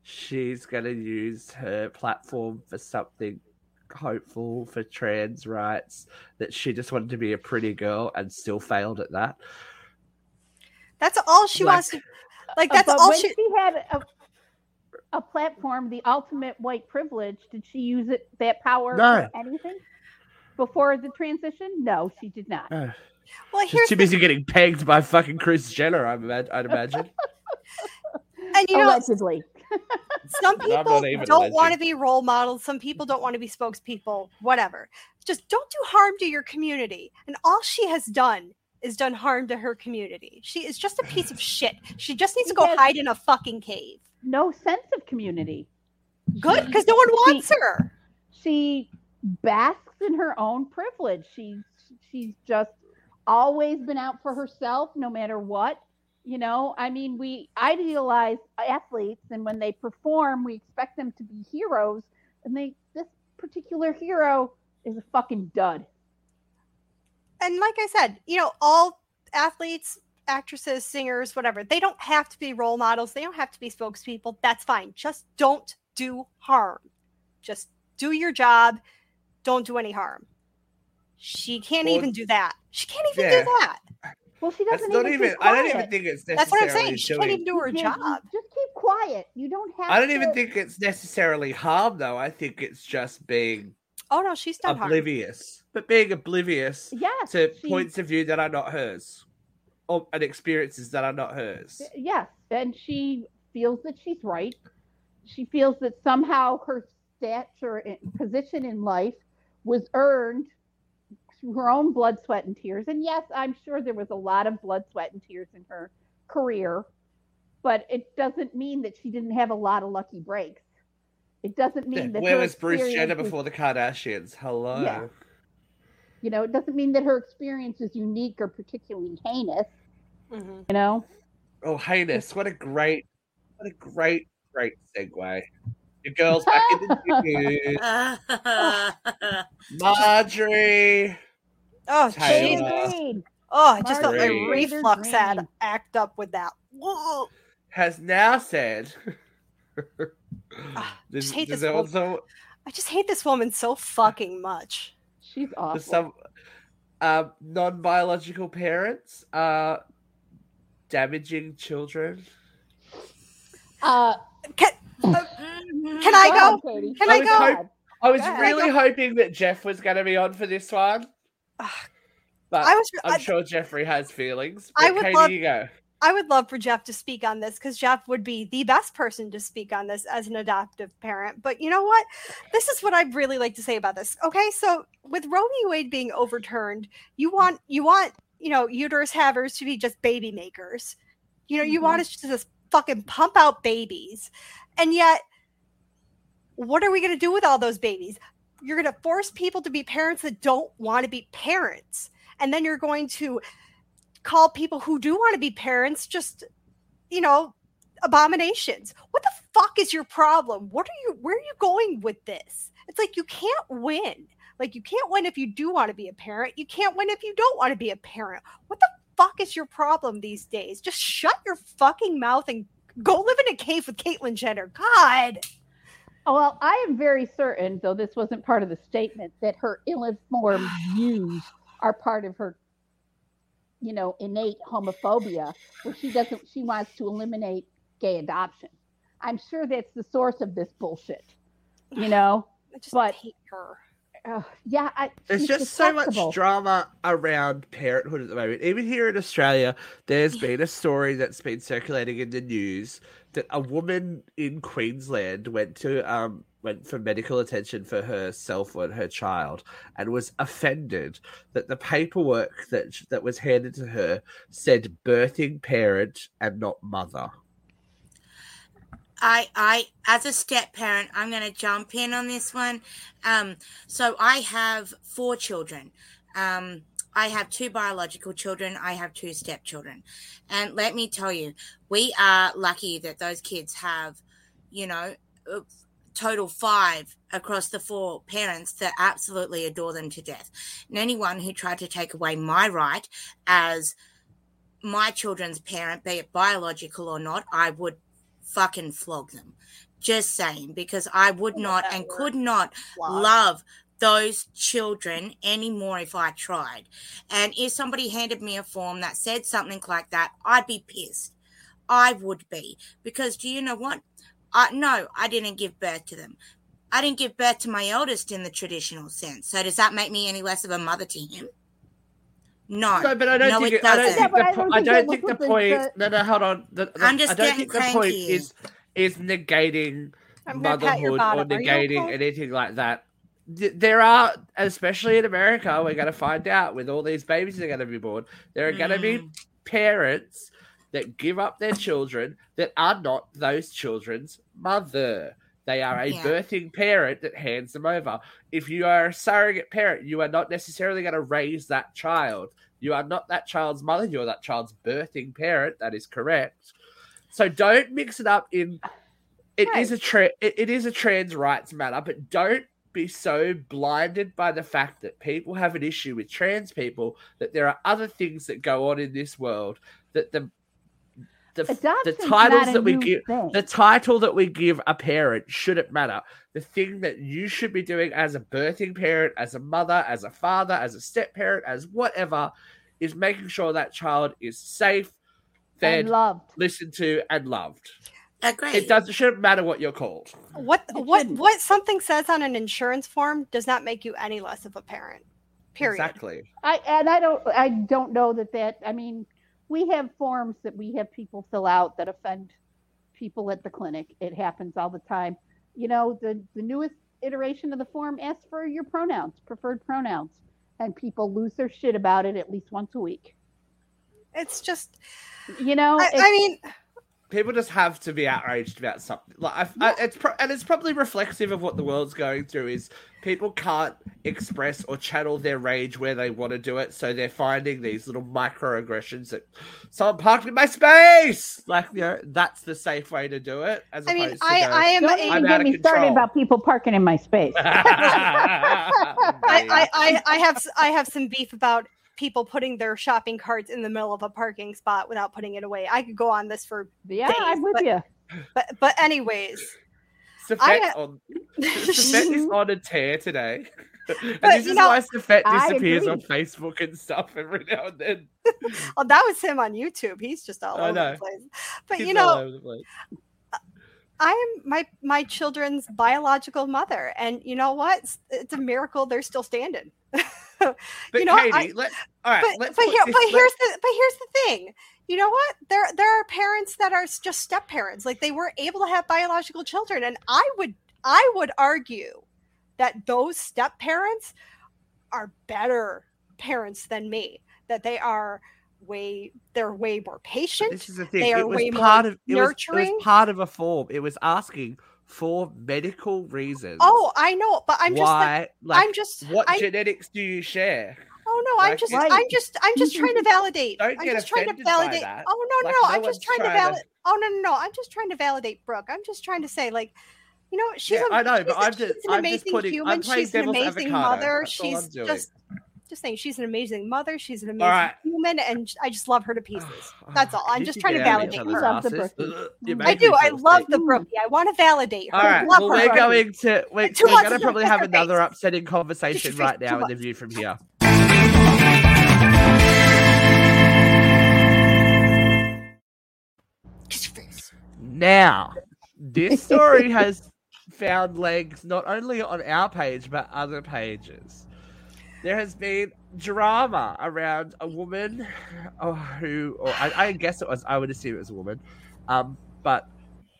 she's gonna use her platform for something hopeful for trans rights that she just wanted to be a pretty girl and still failed at that That's all she Like- wants to like that's but all when she she had a, a platform, the ultimate white privilege, did she use it that power No. for anything before the transition? No, she did not. Uh, Well, she's here's too the, busy getting pegged by fucking Kris Jenner I'd imag- I'd imagine <laughs> <laughs> and you know Allegedly. some <laughs> people even don't alleging. want to be role models some people don't want to be spokespeople whatever just don't do harm to your community and all she has done is done harm to her community she is just a piece of shit she just needs to go hide in a fucking cave No sense of community. good because no one wants her She basks in her own privilege. She's she's just always been out for herself, no matter what. You know, I mean, we idealize athletes, and when they perform, we expect them to be heroes. And they, this particular hero is a fucking dud. And like I said, you know, all athletes, actresses, singers, whatever, they don't have to be role models. They don't have to be spokespeople. That's fine. Just don't do harm. Just do your job. Don't do any harm. She can't Well, even do that. She can't even yeah. do that. Well, she doesn't not even. even keep I don't even think it's necessarily That's what I'm saying. She can't even do her You- you job. Just keep quiet. You don't have. I don't even think it's necessarily harm though I think it's just being Oh no, she's harm. oblivious, but being oblivious Yes. to she- points of view that are not hers, or and experiences that are not hers. Yes, and she feels that she's right. She feels that somehow her stature and position in life was earned through her own blood, sweat, and tears. And yes, I'm sure there was a lot of blood, sweat, and tears in her career, but it doesn't mean that she didn't have a lot of lucky breaks. It doesn't mean that Where her was Bruce Jenner experience is- before the Kardashians? Hello. Yeah. You know, it doesn't mean that her experience is unique or particularly heinous. Mhm. You know, Oh, heinous! What a great, what a great, great segue. The girl's back in the <laughs> news. <laughs> Marjorie. Oh, Taylor. jeez. Greene. Oh, I just felt my reflux had Greene. act up with that. Whoa. has now said. <laughs> Ah, There's- <sighs> just hate there's this woman. also I just hate this woman so fucking much. She's awful. some uh, non-biological parents are damaging children. Uh, Can, uh, can I go go? Katie. Can I I was go? hope- I was Go ahead. really hoping that Jeff was going to be on for this one, Ah, but I was. I'm I, sure Jeffrey has feelings. I But would Katie, love- you go. I would love for Jeff to speak on this because Jeff would be the best person to speak on this as an adoptive parent. But you know what? This is what I'd really like to say about this. Okay, so with Roe v. Wade being overturned, you want you want you know uterus havers to be just baby makers. You know, you want mm-hmm. us to just fucking pump out babies, and yet, what are we going to do with all those babies? You're going to force people to be parents that don't want to be parents, and then you're going to call people who do want to be parents just you know abominations. What the fuck is your problem? What are you where are you going with this? It's like you can't win. Like you can't win if you do want to be a parent. You can't win if you don't want to be a parent. What the fuck is your problem these days? Just shut your fucking mouth and go live in a cave with caitlyn jenner. God! Oh, well, I am very certain, though this wasn't part of the statement, that her ill-informed <sighs> views are part of her, you know, innate homophobia, where she doesn't, she wants to eliminate gay adoption. I'm sure that's the source of this bullshit. You know, <sighs> i just But- hate her uh, yeah, I, There's just so much drama around parenthood at the moment. Even here in Australia, there's been a story that's been circulating in the news that a woman in Queensland went to um went for medical attention for herself and her child and was offended that the paperwork that that was handed to her said birthing parent and not mother. I, I, as a step parent, I'm going to jump in on this one. Um, so I have four children. Um, I have two biological children. I have two stepchildren, and let me tell you, we are lucky that those kids have, you know, total five across the four parents that absolutely adore them to death. And anyone who tried to take away my right as my children's parent, be it biological or not, I would fucking flog them. Just saying, because I would not and word. could not Flog. love those children anymore if I tried. And if somebody handed me a form that said something like that, I'd be pissed. I would be. Because do you know what? I no, I didn't give birth to them. I didn't give birth to my eldest in the traditional sense. So does that make me any less of a mother to him? No. No, but I don't no, think it it, I don't think the, I don't I think don't think the the- point. the- No, no, hold on. The, the- I'm just I don't getting think the point cranky. is is negating I'm gonna pat your motherhood or bottom. Are you negating okay? anything like that. There are, especially in America, we're going to find out with all these babies that are going to be born. There are going to be Mm. parents that give up their children that are not those children's mother. They are a Yeah. birthing parent that hands them over. If you are a surrogate parent, you are not necessarily going to raise that child. You are not that child's mother. You're that child's birthing parent. That is correct. So don't mix it up in. It is a tra- it, it is a trans rights matter, but don't be so blinded by the fact that people have an issue with trans people that there are other things that go on in this world that the the, the titles that we give thing. the title that we give a parent shouldn't matter. The thing that you should be doing as a birthing parent, as a mother, as a father, as a step parent, as whatever, is making sure that child is safe, and loved. listened to, and loved. Agree. It doesn't shouldn't matter what you're called. What what what something says on an insurance form does not make you any less of a parent. Period. Exactly. I and I don't I don't know that that I mean we have forms that we have people fill out that offend people at the clinic. It happens all the time. You know, the the newest iteration of the form asks for your pronouns, preferred pronouns, and people lose their shit about it at least once a week. It's just You know, I, I mean People just have to be outraged about something. Like I, I, it's pro- and it's probably reflexive of what the world's going through. Is people can't express or channel their rage where they want to do it, so they're finding these little microaggressions that someone parked in my space. Like you know, that's the safe way to do it. As I mean opposed to I go, I am don't a- I'm even out get of me started about people parking in my space. <laughs> <laughs> I, I, I, I have s- I have some beef about people putting their shopping carts in the middle of a parking spot without putting it away. I could go on this for yeah, I'm with but- you. but but anyways. Safette I- on Safette is on a tear today. <laughs> and But, this is know, why Safette I disappears on. Facebook and stuff every now and then. <laughs> Oh, that was him on YouTube. He's just all I over know. the place. But He's you all know, over the place. I am my my children's biological mother, and you know what? It's, it's a miracle they're still standing. <laughs> <laughs> But you know, Katie, I- let all right. but but here this- but here's the but here's the thing. You know what? There there are parents that are just step parents. Like they weren't able to have biological children, and I would I would argue that those step parents are better parents than me. That they are way they're way more patient. This is the thing. They are way more of it was, it nurturing. was part of a form. It was asking for medical reasons. Oh, I know, but I'm just like, why? I'm just what I, genetics do you share? Oh no, I'm just Right. I'm just I'm just trying to <laughs> validate. Don't I'm get just trying to validate. Oh no, Like, no, no I'm just trying to trying to- validate. Oh no, no, no, I'm just trying to validate Brooke. I'm just trying to say like, you know, she's Yeah, a, I know, but I'm just- an I'm just amazing putting- human. She's an amazing avocado. mother. That's She's just just saying she's an amazing mother. She's an amazing right. human, and I just love her to pieces. <sighs> That's all. I'm just trying to get out of each validate her. Uh, love the. Brookie. I I make me do. I love sick. the Brookie. I want to validate her. All right, well, we're going to we're, we're going to probably have another face. upsetting conversation right now in the view from here. Now, this story has found legs not only on our page but other pages. There has been drama around a woman oh, who, or I, I guess it was, I would assume it was a woman, um, but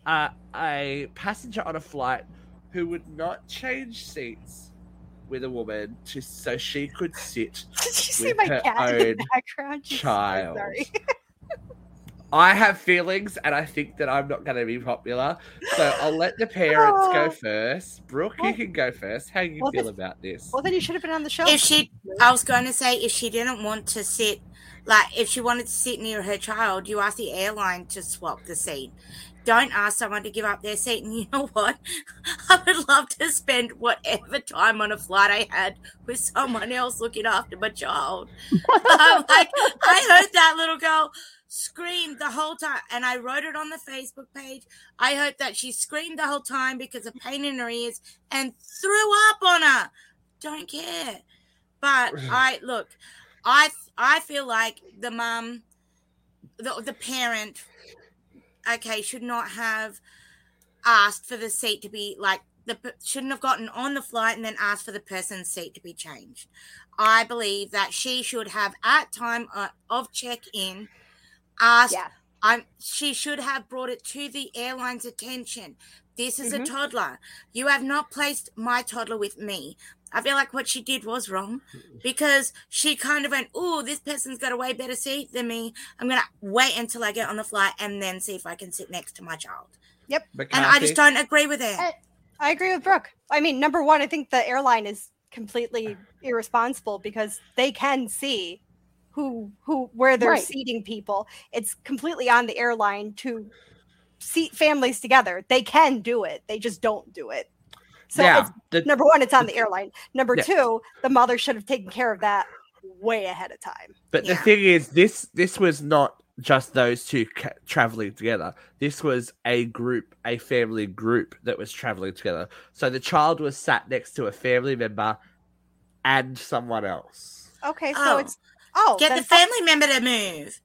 uh, a passenger on a flight who would not change seats with a woman to so she could sit Did you see my cat in the background? <laughs> She's so child. sorry. <laughs> I have feelings, and I think that I'm not going to be popular. So I'll let the parents go Oh. first. Brooke, you can go first. How you well, feel this- about this? Well, then you should have been on the show. if she i was going to say if she didn't want to sit like if she wanted to sit near her child you ask the airline to swap the seat don't ask someone to give up their seat and <laughs> you know what i would love to spend whatever time on a flight i had with someone else looking after my child <laughs> <laughs> I'm like i heard that little girl scream the whole time and i wrote it on the facebook page. I heard that she screamed the whole time because of pain in her ears and threw up on her. Don't care. But <sighs> I look, I I feel like the mum, the the parent, okay, should not have asked for the seat to be like the shouldn't have gotten on the flight and then asked for the person's seat to be changed. I believe that she should have at time uh, of check in asked. Yeah. I'm. She should have brought it to the airline's attention. This is Mhm. a toddler. You have not placed my toddler with me. I feel like what she did was wrong <laughs> because she kind of went, Oh, this person's got a way better seat than me. I'm going to wait until I get on the flight and then see if I can sit next to my child. Yep. And I just don't agree with it. Uh, I agree with Brooke. I mean, number one, I think the airline is completely irresponsible because they can see who who where they're Right. seating people. It's completely on the airline to seat families together. They can do it. They just don't do it. So now, it's, the, number one, it's on the airline. Number Yeah. two, the mother should have taken care of that way ahead of time. but the thing is, this this was not just those two ca- traveling together. This was a group, a family group that was traveling together. So the child was sat next to a family member and someone else. Okay, so Oh. it's oh Get the family member to move.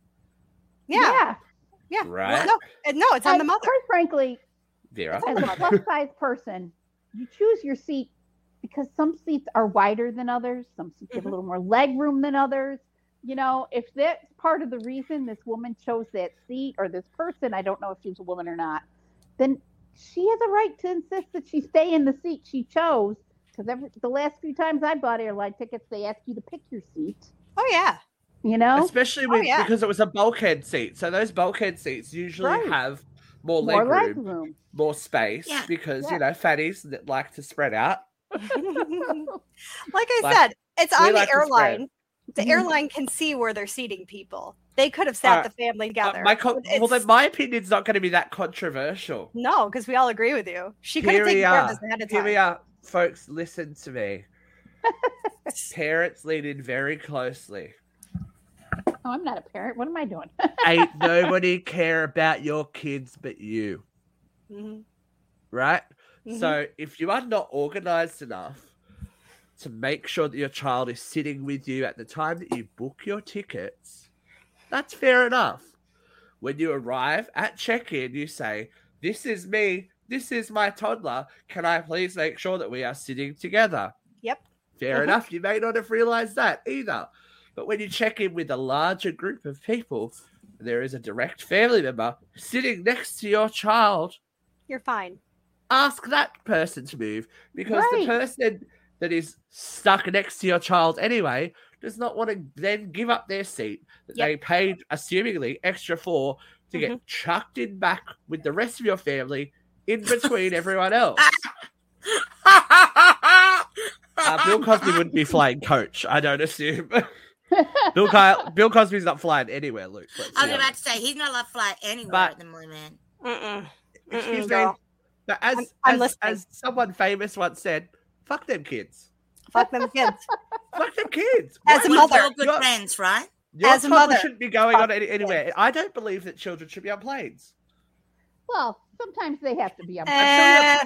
yeah. Yeah. Right. No, uh, no, it's on the mother. Quite frankly, Vera. as a plus <laughs> size person, you choose your seat because some seats are wider than others. Some seats have a Mhm. little more leg room than others. You know, if that's part of the reason this woman chose that seat or this person, I don't know if she's a woman or not, then she has a right to insist that she stay in the seat she chose. Because the last few times I bought airline tickets, they ask you to pick your seat. Oh yeah. You know, Especially Oh, with yeah. because it was a bulkhead seat. So those bulkhead seats usually Right. have more leg more leg room, room. more space Yeah. because Yeah. you know fatties that like to spread out. <laughs> <laughs> like I Like, said, it's on like the to airline. The Mhm. airline can see where they're seating people. They could have sat Alright. the family Uh, together. my co- but well, then it's- my opinion's not going to be that controversial. no, because we all agree with you. She could Here have we taken care of are. this ahead of Here we are, folks. Listen to me. Parents lean in very closely. Oh, I'm not a parent. What am I doing? <laughs> Ain't nobody care about your kids but you, Mhm. right? Mhm. So if you are not organized enough to make sure that your child is sitting with you at the time that you book your tickets, that's fair enough. When you arrive at check in, you say, This is me, this is my toddler. Can I please make sure that we are sitting together? Yep. Fair Mhm. enough. You may not have realized that either. But when you check in with a larger group of people, there is a direct family member sitting next to your child You're fine. ask that person to move because the person that is stuck next to your child anyway does not want to then give up their seat that Yep. they paid assumingly extra for to get chucked in back with the rest of your family in between <laughs> everyone else. <laughs> Uh, Bill Cosby <laughs> wouldn't be flying coach, I don't assume. <laughs> Bill, Kyle, Bill Cosby's not flying anywhere, Luke. I was about to say he's not allowed to fly anywhere But- at the moment. Mm-mm. Excuse Mm-mm, me. But as, I'm- I'm as, as someone famous once said, fuck them kids. Fuck them kids. <laughs> Fuck them kids. As a Why- We're mother, all good You're- friends, right? Your As a mother, shouldn't be going on any, anywhere. I don't believe that children should be on planes. well, sometimes they have to be on. Eh,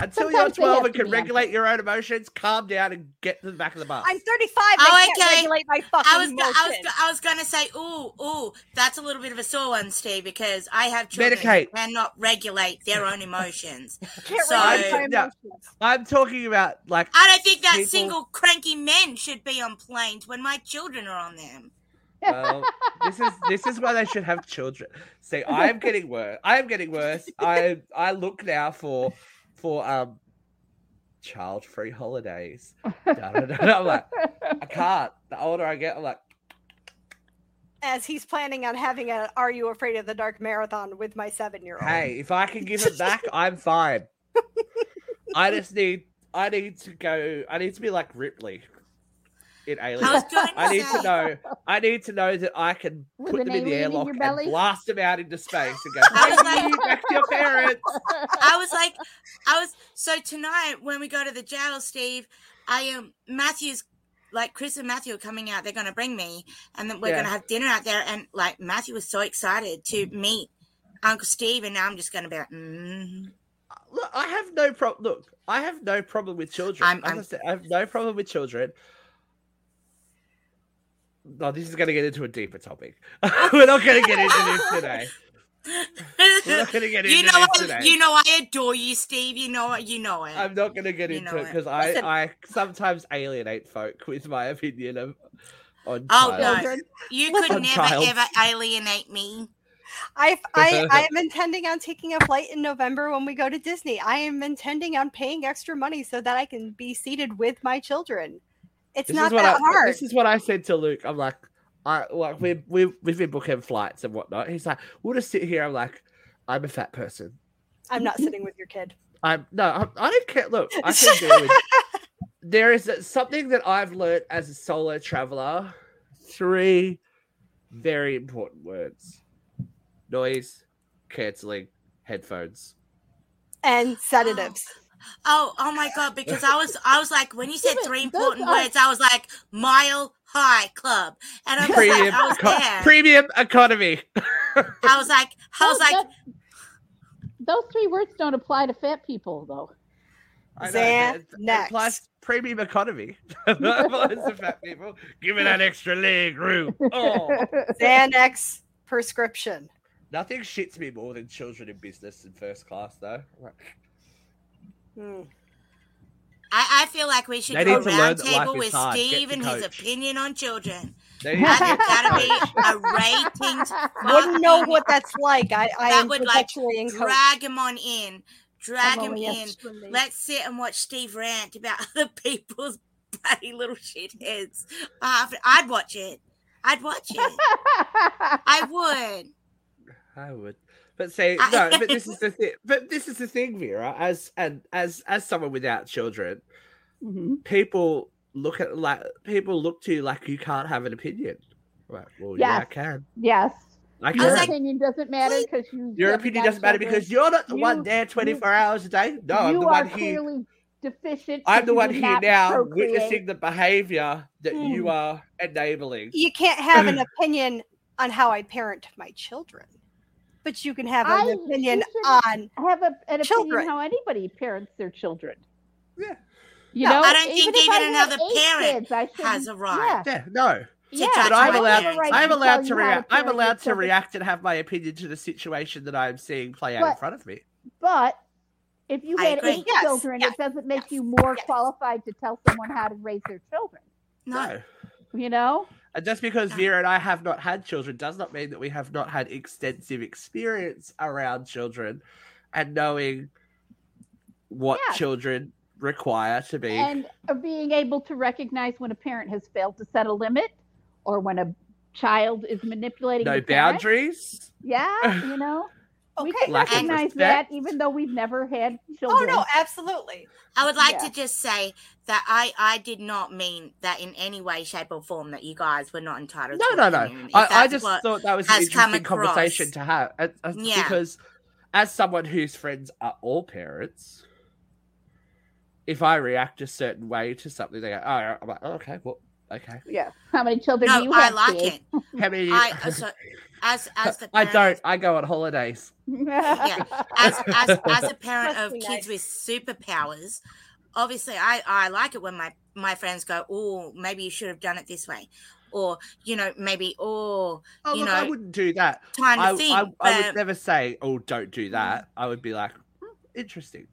Until you're 12 and can regulate your own emotions, calm down and get to the back of the bus. I'm 35. Oh, I can't okay. regulate my fucking I was, go- I was, I was gonna say, ooh, ooh, that's a little bit of a sore one, Steve, because I have children Medicate. who cannot regulate their own emotions. <laughs> can't So- regulate my Yeah. emotions. I'm talking about like I don't think that People- single cranky men should be on planes when my children are on them. well, this is this is why they should have children. See, I'm getting worse. I'm getting worse. I I look now for for um child free holidays. <laughs> Da, da, da, da. I'm like, I can't. The older I get, I'm like, As he's planning on having a Are You Afraid of the Dark marathon with my seven year old. hey, if I can give it back, <laughs> I'm fine. I just need I need to go I need to be like Ripley in I Alien. was going <laughs> to I need to know I need to know that I can With put an them in the alien in airlock and blast them out into space and go, I was "Hey, like- back to your parents. I was like, I was so tonight when we go to the jail, Steve, I am Matthew's like Chris and Matthew are coming out. They're going to bring me, and then we're Yeah. going to have dinner out there. And like Matthew was so excited to meet Uncle Steve, and now I'm just going to be like, mm. Look, I have no problem. Look, I have no problem with children. I'm- I I'm- I have no problem with children. No, this is going to get into a deeper topic. <laughs> We're not going to get into this today. We're not going to get <laughs> into you know, this I, today. you know, I adore you, Steve. You know it. You know it. I'm not going to get You into it it. because I, I sometimes alienate folk with my opinion of on Oh, child. no. You <laughs> Listen, could never child. ever alienate me. I, I, I am intending on taking a flight in November when we go to Disney. I am intending on paying extra money so that I can be seated with my children. It's This not that I, hard. This is what I said to Luke. I'm like, I like we we we've been booking flights and whatnot. He's like, we'll just sit here. I'm like, I'm a fat person. I'm not sitting with your kid. I'm no, I, I don't care. Look, I can deal with. There is something that I've learned as a solo traveler. Three very important words: noise, canceling, headphones. And sedatives. Oh, oh my god! Because I was, I was like, when you said three important words, I was like, Mile High Club, and I was Premium, like, I was eco- there. premium economy. I was like, I was like, those three words don't apply to fat people, though. I know, Xanax. it- it- Plus premium economy. <laughs> <laughs> Applies to fat people. Give me that extra leg room. <laughs> Oh. Xanax prescription. Nothing shits me more than children in business in first class, though. Like. I, I feel like we should They do a need to learn round table with hard. Steve to and his opinion on children. they need to I think get that'd be coached. a ratings <laughs> Wouldn't know what that's like. I, I That am would, like, perpetually coach. drag him on in. Drag him in. Let's sit and watch Steve rant about <laughs> other people's bloody little shitheads. Uh, I'd watch it. I'd watch it. <laughs> I would. I would. But say no. But this is <laughs> the thing. But this is the thing, Vera. As and as as someone without children, Mhm. people look at like people look to you like you can't have an opinion. Right. Well, yeah, I can. Yes. I Your can. like, opinion doesn't matter because you. Your opinion doesn't matter children. because you're not the You- one there 24 hours a day. No, I'm the are one here. clearly deficient. I'm the one here now procreate. witnessing the behavior that you Mm. are enabling. You can't have an <clears throat> opinion on how I parent my children, but you can have an I- opinion you should- on. have a, an Children. opinion how anybody parents their children. Yeah. You No, know, I don't think even if even another parent kids, I has shouldn't- a right. Yeah, Yeah, no. yeah, But I'm my allowed. right I'm to allowed to react. I'm allowed to react and have my opinion to the situation that I'm seeing play out in front of me. But if you I had agree. eight Yes, children, yes, it doesn't make yes, you more yes. qualified to tell someone how to raise their children. No. No. You know? And just because ah. Vera and I have not had children does not mean that we have not had extensive experience around children and knowing what Yeah. children require to be. And being able to recognize when a parent has failed to set a limit or when a child is manipulating no boundaries. Yeah, <laughs> you know? We can Lack recognize that even though we've never had children. Oh no, absolutely. I would like Yeah. to just say that I, I did not mean that in any way, shape, or form that you guys were not entitled No, to no, an no. I, I just thought that was an interesting conversation to have. uh, uh, Yeah. Because as someone whose friends are all parents, if I react a certain way to something, they go, oh, I'm like, oh, okay, well, okay. Yeah. How many children do no, you I have? like Steve? it. How many? I <laughs> uh, so, as as the I don't. I go on holidays. Yeah. as as as a parent Must of be kids nice. with superpowers, obviously I I like it when my my friends go, oh, maybe you should have done it this way, or you know maybe oh Oh, You look, I wouldn't do that. time to I, think. I, I but- Mm-hmm. would never say, "Oh, don't do that." I would be like, "Hmm, "Interesting."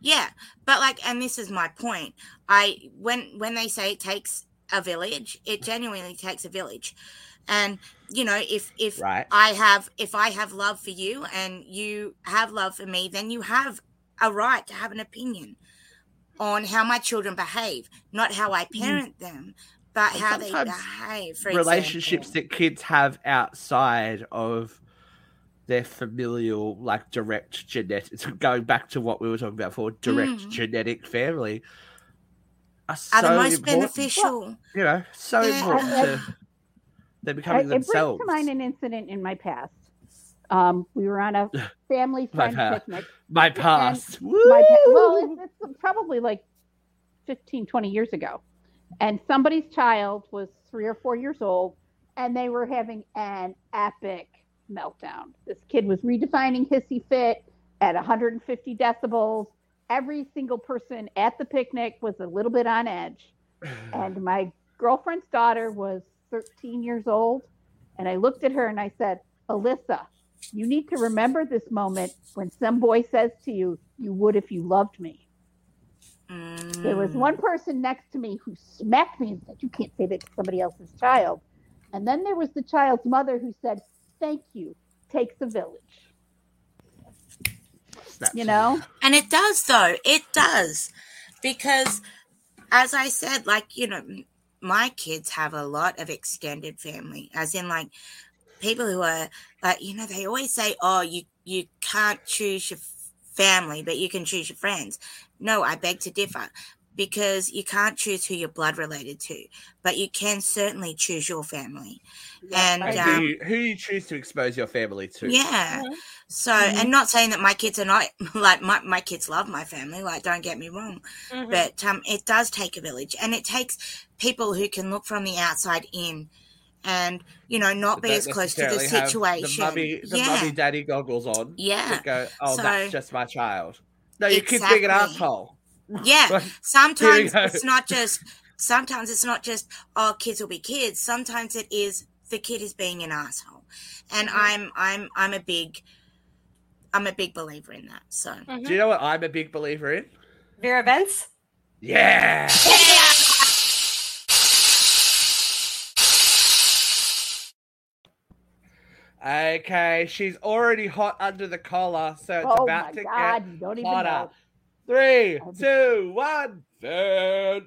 Yeah, but like, and this is my point. I when when they say it takes a village, it genuinely takes a village, and you know, if if Right. I have if I have love for you and you have love for me, then you have a right to have an opinion on how my children behave, not how I parent them, but And how they behave. For Relationships example. that kids have outside of their familial, like direct genetics. Going back to what we were talking about before, direct Mm. genetic family are so are the most important. beneficial. You know, so Yeah. important I- to them I, becoming it brings to mind an incident in my past. Um, we were on a <laughs> family My friend past. picnic. My past. My pa- well, it's, it's probably like 15, 20 years ago. And somebody's child was three or four years old, and they were having an epic meltdown. This kid was redefining hissy fit at 150 decibels. Every single person at the picnic was a little bit on edge. <sighs> And my girlfriend's daughter was 13 years old. And I looked at her and I said, Alyssa, you need to remember this moment when some boy says to you, You would if you loved me. There was Mm. one person next to me who smacked me and said, You can't say that to somebody else's child. And then there was the child's mother who said, Thank you. Takes a village. Snaps You know? And it does, though. It does. Because, as I said, like, you know, my kids have a lot of extended family, as in, like, people who are, like, you know, they always say, oh, you, you can't choose your family, but you can choose your friends. No, I beg to differ. Because you can't choose who you're blood related to, but you can certainly choose your family. and And um, who, you, who you choose to expose your family to. yeah. Mhm. So, Mhm. and not saying that my kids are not <laughs> like my, my kids love my family, like, don't get me wrong, Mhm. but um, it does take a village and it takes people who can look from the outside in and, you know, not be as close to the situation. The mummy, the yeah. mummy daddy goggles on. Yeah. Go, oh, So- that's just my child. No, your kid's being an asshole. Yeah. <laughs> Like, Sometimes it's not just, sometimes it's not just, oh, kids will be kids. Sometimes it is the kid is being an asshole, and mm-hmm. I'm I'm I'm a big I'm a big believer in that. So mm-hmm. Do you know what I'm a big believer in? Vera Vents. <laughs> Yeah. Okay, she's already hot under the collar, so it's oh about my to God, you don't get even hotter. Three, two, one, vent.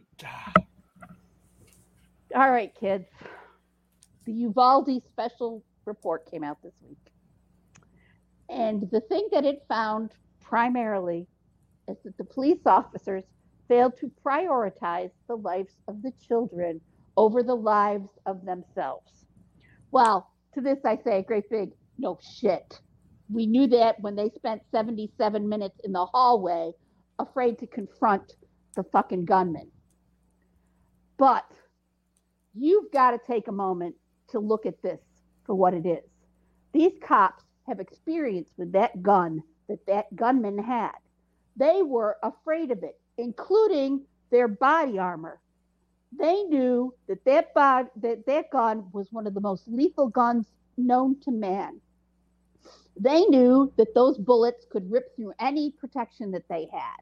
All right, kids. The Uvalde special report came out this week. And the thing that it found primarily is that the police officers failed to prioritize the lives of the children over the lives of themselves. Well, to this I say a great big no shit. We knew that when they spent 77 minutes in the hallway afraid to confront the fucking gunman. But you've got to take a moment to look at this for what it is. These cops have experience with that gun that that gunman had. They were afraid of it, including their body armor. They knew that that, bod- that that gun was one of the most lethal guns known to man. They knew that those bullets could rip through any protection that they had.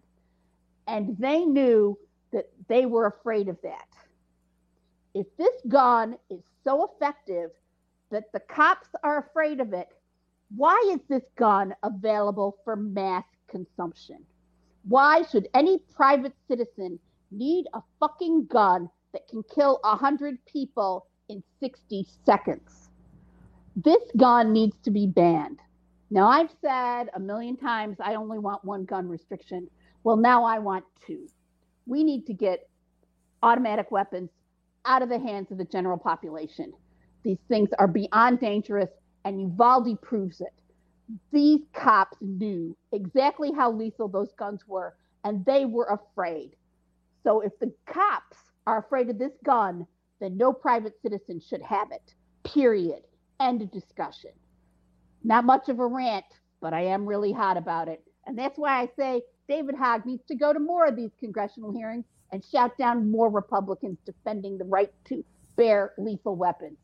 And they knew that they were afraid of that if this gun is so effective that the cops are afraid of it, why is this gun available for mass consumption? Why should any private citizen need a fucking gun that can kill 100 people in 60 seconds? This gun needs to be banned. Now, I've said a million times I only want one gun restriction. Well, now I want two. We need to get automatic weapons out of the hands of the general population. These things are beyond dangerous, and Uvalde proves it. These cops knew exactly how lethal those guns were, and they were afraid. So if the cops are afraid of this gun, then no private citizen should have it. Period. End of discussion. Not much of a rant, but I am really hot about it. And that's why I say David Hogg needs to go to more of these congressional hearings and shout down more Republicans defending the right to bear lethal weapons.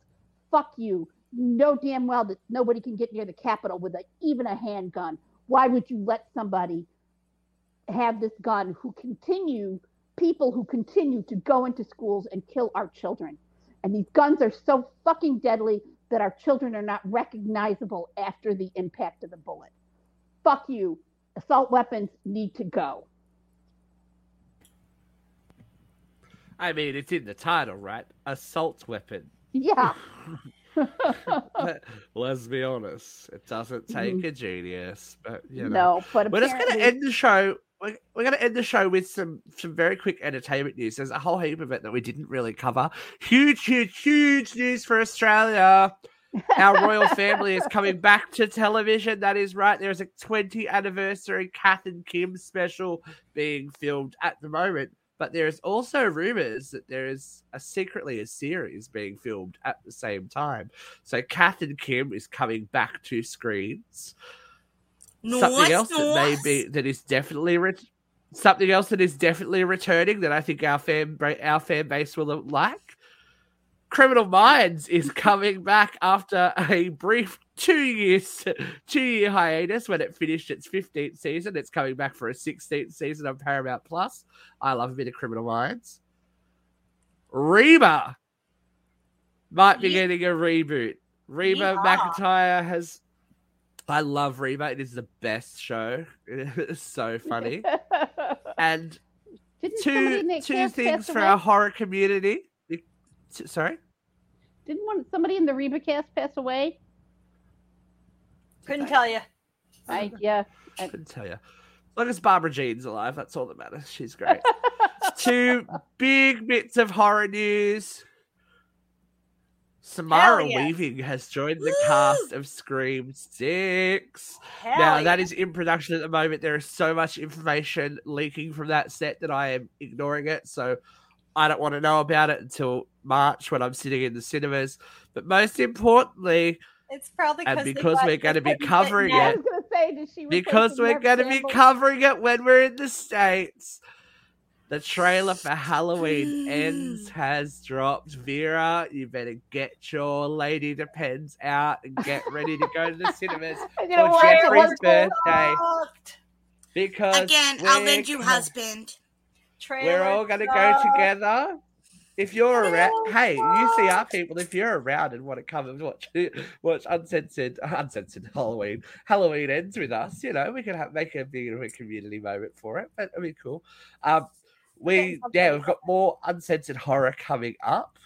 Fuck you. Know damn well that nobody can get near the Capitol with a, even a handgun. Why would you let somebody have this gun who continue, people who continue to go into schools and kill our children? And these guns are so fucking deadly that our children are not recognizable after the impact of the bullet. Fuck you. Assault weapons need to go. I mean, it's in the title, right? Assault weapon. Yeah. <laughs> Let's be honest, it doesn't take mm-hmm. a genius. But you know, No, but we're just going to end the show. We're, we're going to end the show with some some very quick entertainment news. There's a whole heap of it that we didn't really cover. Huge, huge, huge news for Australia. Our royal family is coming back to television. That is right. There's a 20th anniversary Kath and Kim special being filmed at the moment. But there's also rumors that there is a secretly a series being filmed at the same time. So Kath and Kim is coming back to screens. Something else that may be that is definitely re- something else that is definitely returning that I think our fan our fan base will like. Criminal Minds is <laughs> coming back after a brief two years two year hiatus when it finished its 15th season. It's coming back for a 16th season on Paramount Plus. I love a bit of Criminal Minds. Reba might be Yeah. getting a reboot. Reba Yeehaw. McEntire has. I love Reba. It is the best show. <laughs> It's so funny. And Didn't two two cast things pass for away? our horror community. Sorry, Didn't one somebody in the Reba cast pass away? Couldn't tell you. I yeah. I <laughs> couldn't tell you. As long as Barbra Jean's alive, that's all that matters. She's great. <laughs> Two big bits of horror news. Samara yes. Weaving has joined the Woo! cast of Scream 6. Hell now, yeah. that is in production at the moment. There is so much information leaking from that set that I am ignoring it. So I don't want to know about it until March when I'm sitting in the cinemas. But most importantly, It's probably and because we're gonna be covering it. say, does she? replace because we're going to be covering it when we're in the States. The trailer for Halloween Ends has dropped. Vera, you better get your Lady Depends out and get ready to go to the cinemas <laughs> for. Jeffrey's birthday because Again, I'll we're lend you go- husband. We're all gonna go together. If you're around, hey, UCR people, if you're around and want to come and watch <laughs> watch uncensored <laughs> uncensored Halloween Halloween ends with us, you know, we can have make a bit of a community moment for it. But I mean, cool. Um, we yeah, we've got more uncensored horror coming up.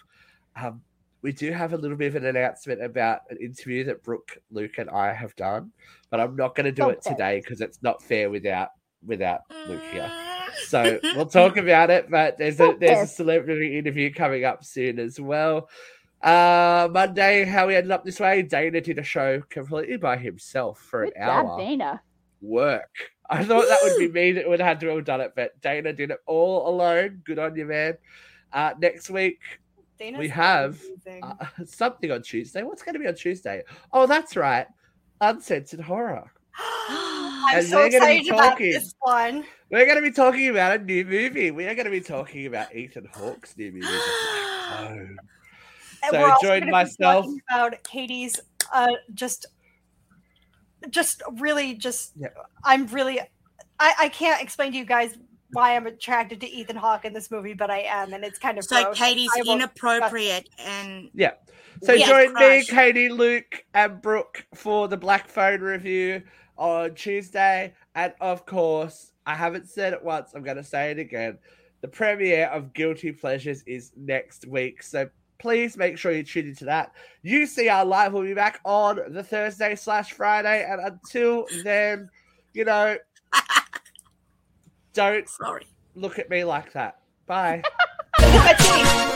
Um, we do have a little bit of an announcement about an interview that Brooke, Luke, and I have done, but I'm not going to do it today because it's not fair without without Luke here. Mm. So <laughs> we'll talk about it, but there's a there's a celebrity interview coming up soon as well. Uh Monday, how we ended up this way. Dana did a show completely by himself for an Good job, hour. Dana. Work. <laughs> I thought that would be me that would have had to have done it, but Dana did it all alone. Good on you, man. Uh next week, Dana's we have uh, <laughs> something on Tuesday. What's going to be on Tuesday? Oh, that's right. Uncensored horror. <gasps> <gasps> I'm and so we're gonna be excited about talking. this one. We're going to be talking about a new movie. We are going to be talking about Ethan Hawke's new movie, The Black <gasps> Phone. And So join myself- about Katie's uh just just really just Yeah. I'm really I, I can't explain to you guys why I'm attracted to Ethan Hawke in this movie, but I am, and it's kind of So gross. Katie's I won't- inappropriate and Yeah. So We have join me. Katie, Luke, and Brooke for the Black Phone review on Tuesday. And of course, I haven't said it once, I'm going to say it again. The premiere of Guilty Pleasures is next week. So please make sure you tune into that. UCR Live will be back on the Thursday slash Friday. And until then, you know, <laughs> don't sorry. look at me like that. Bye. <laughs>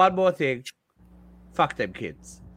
one more thing. Fuck them kids.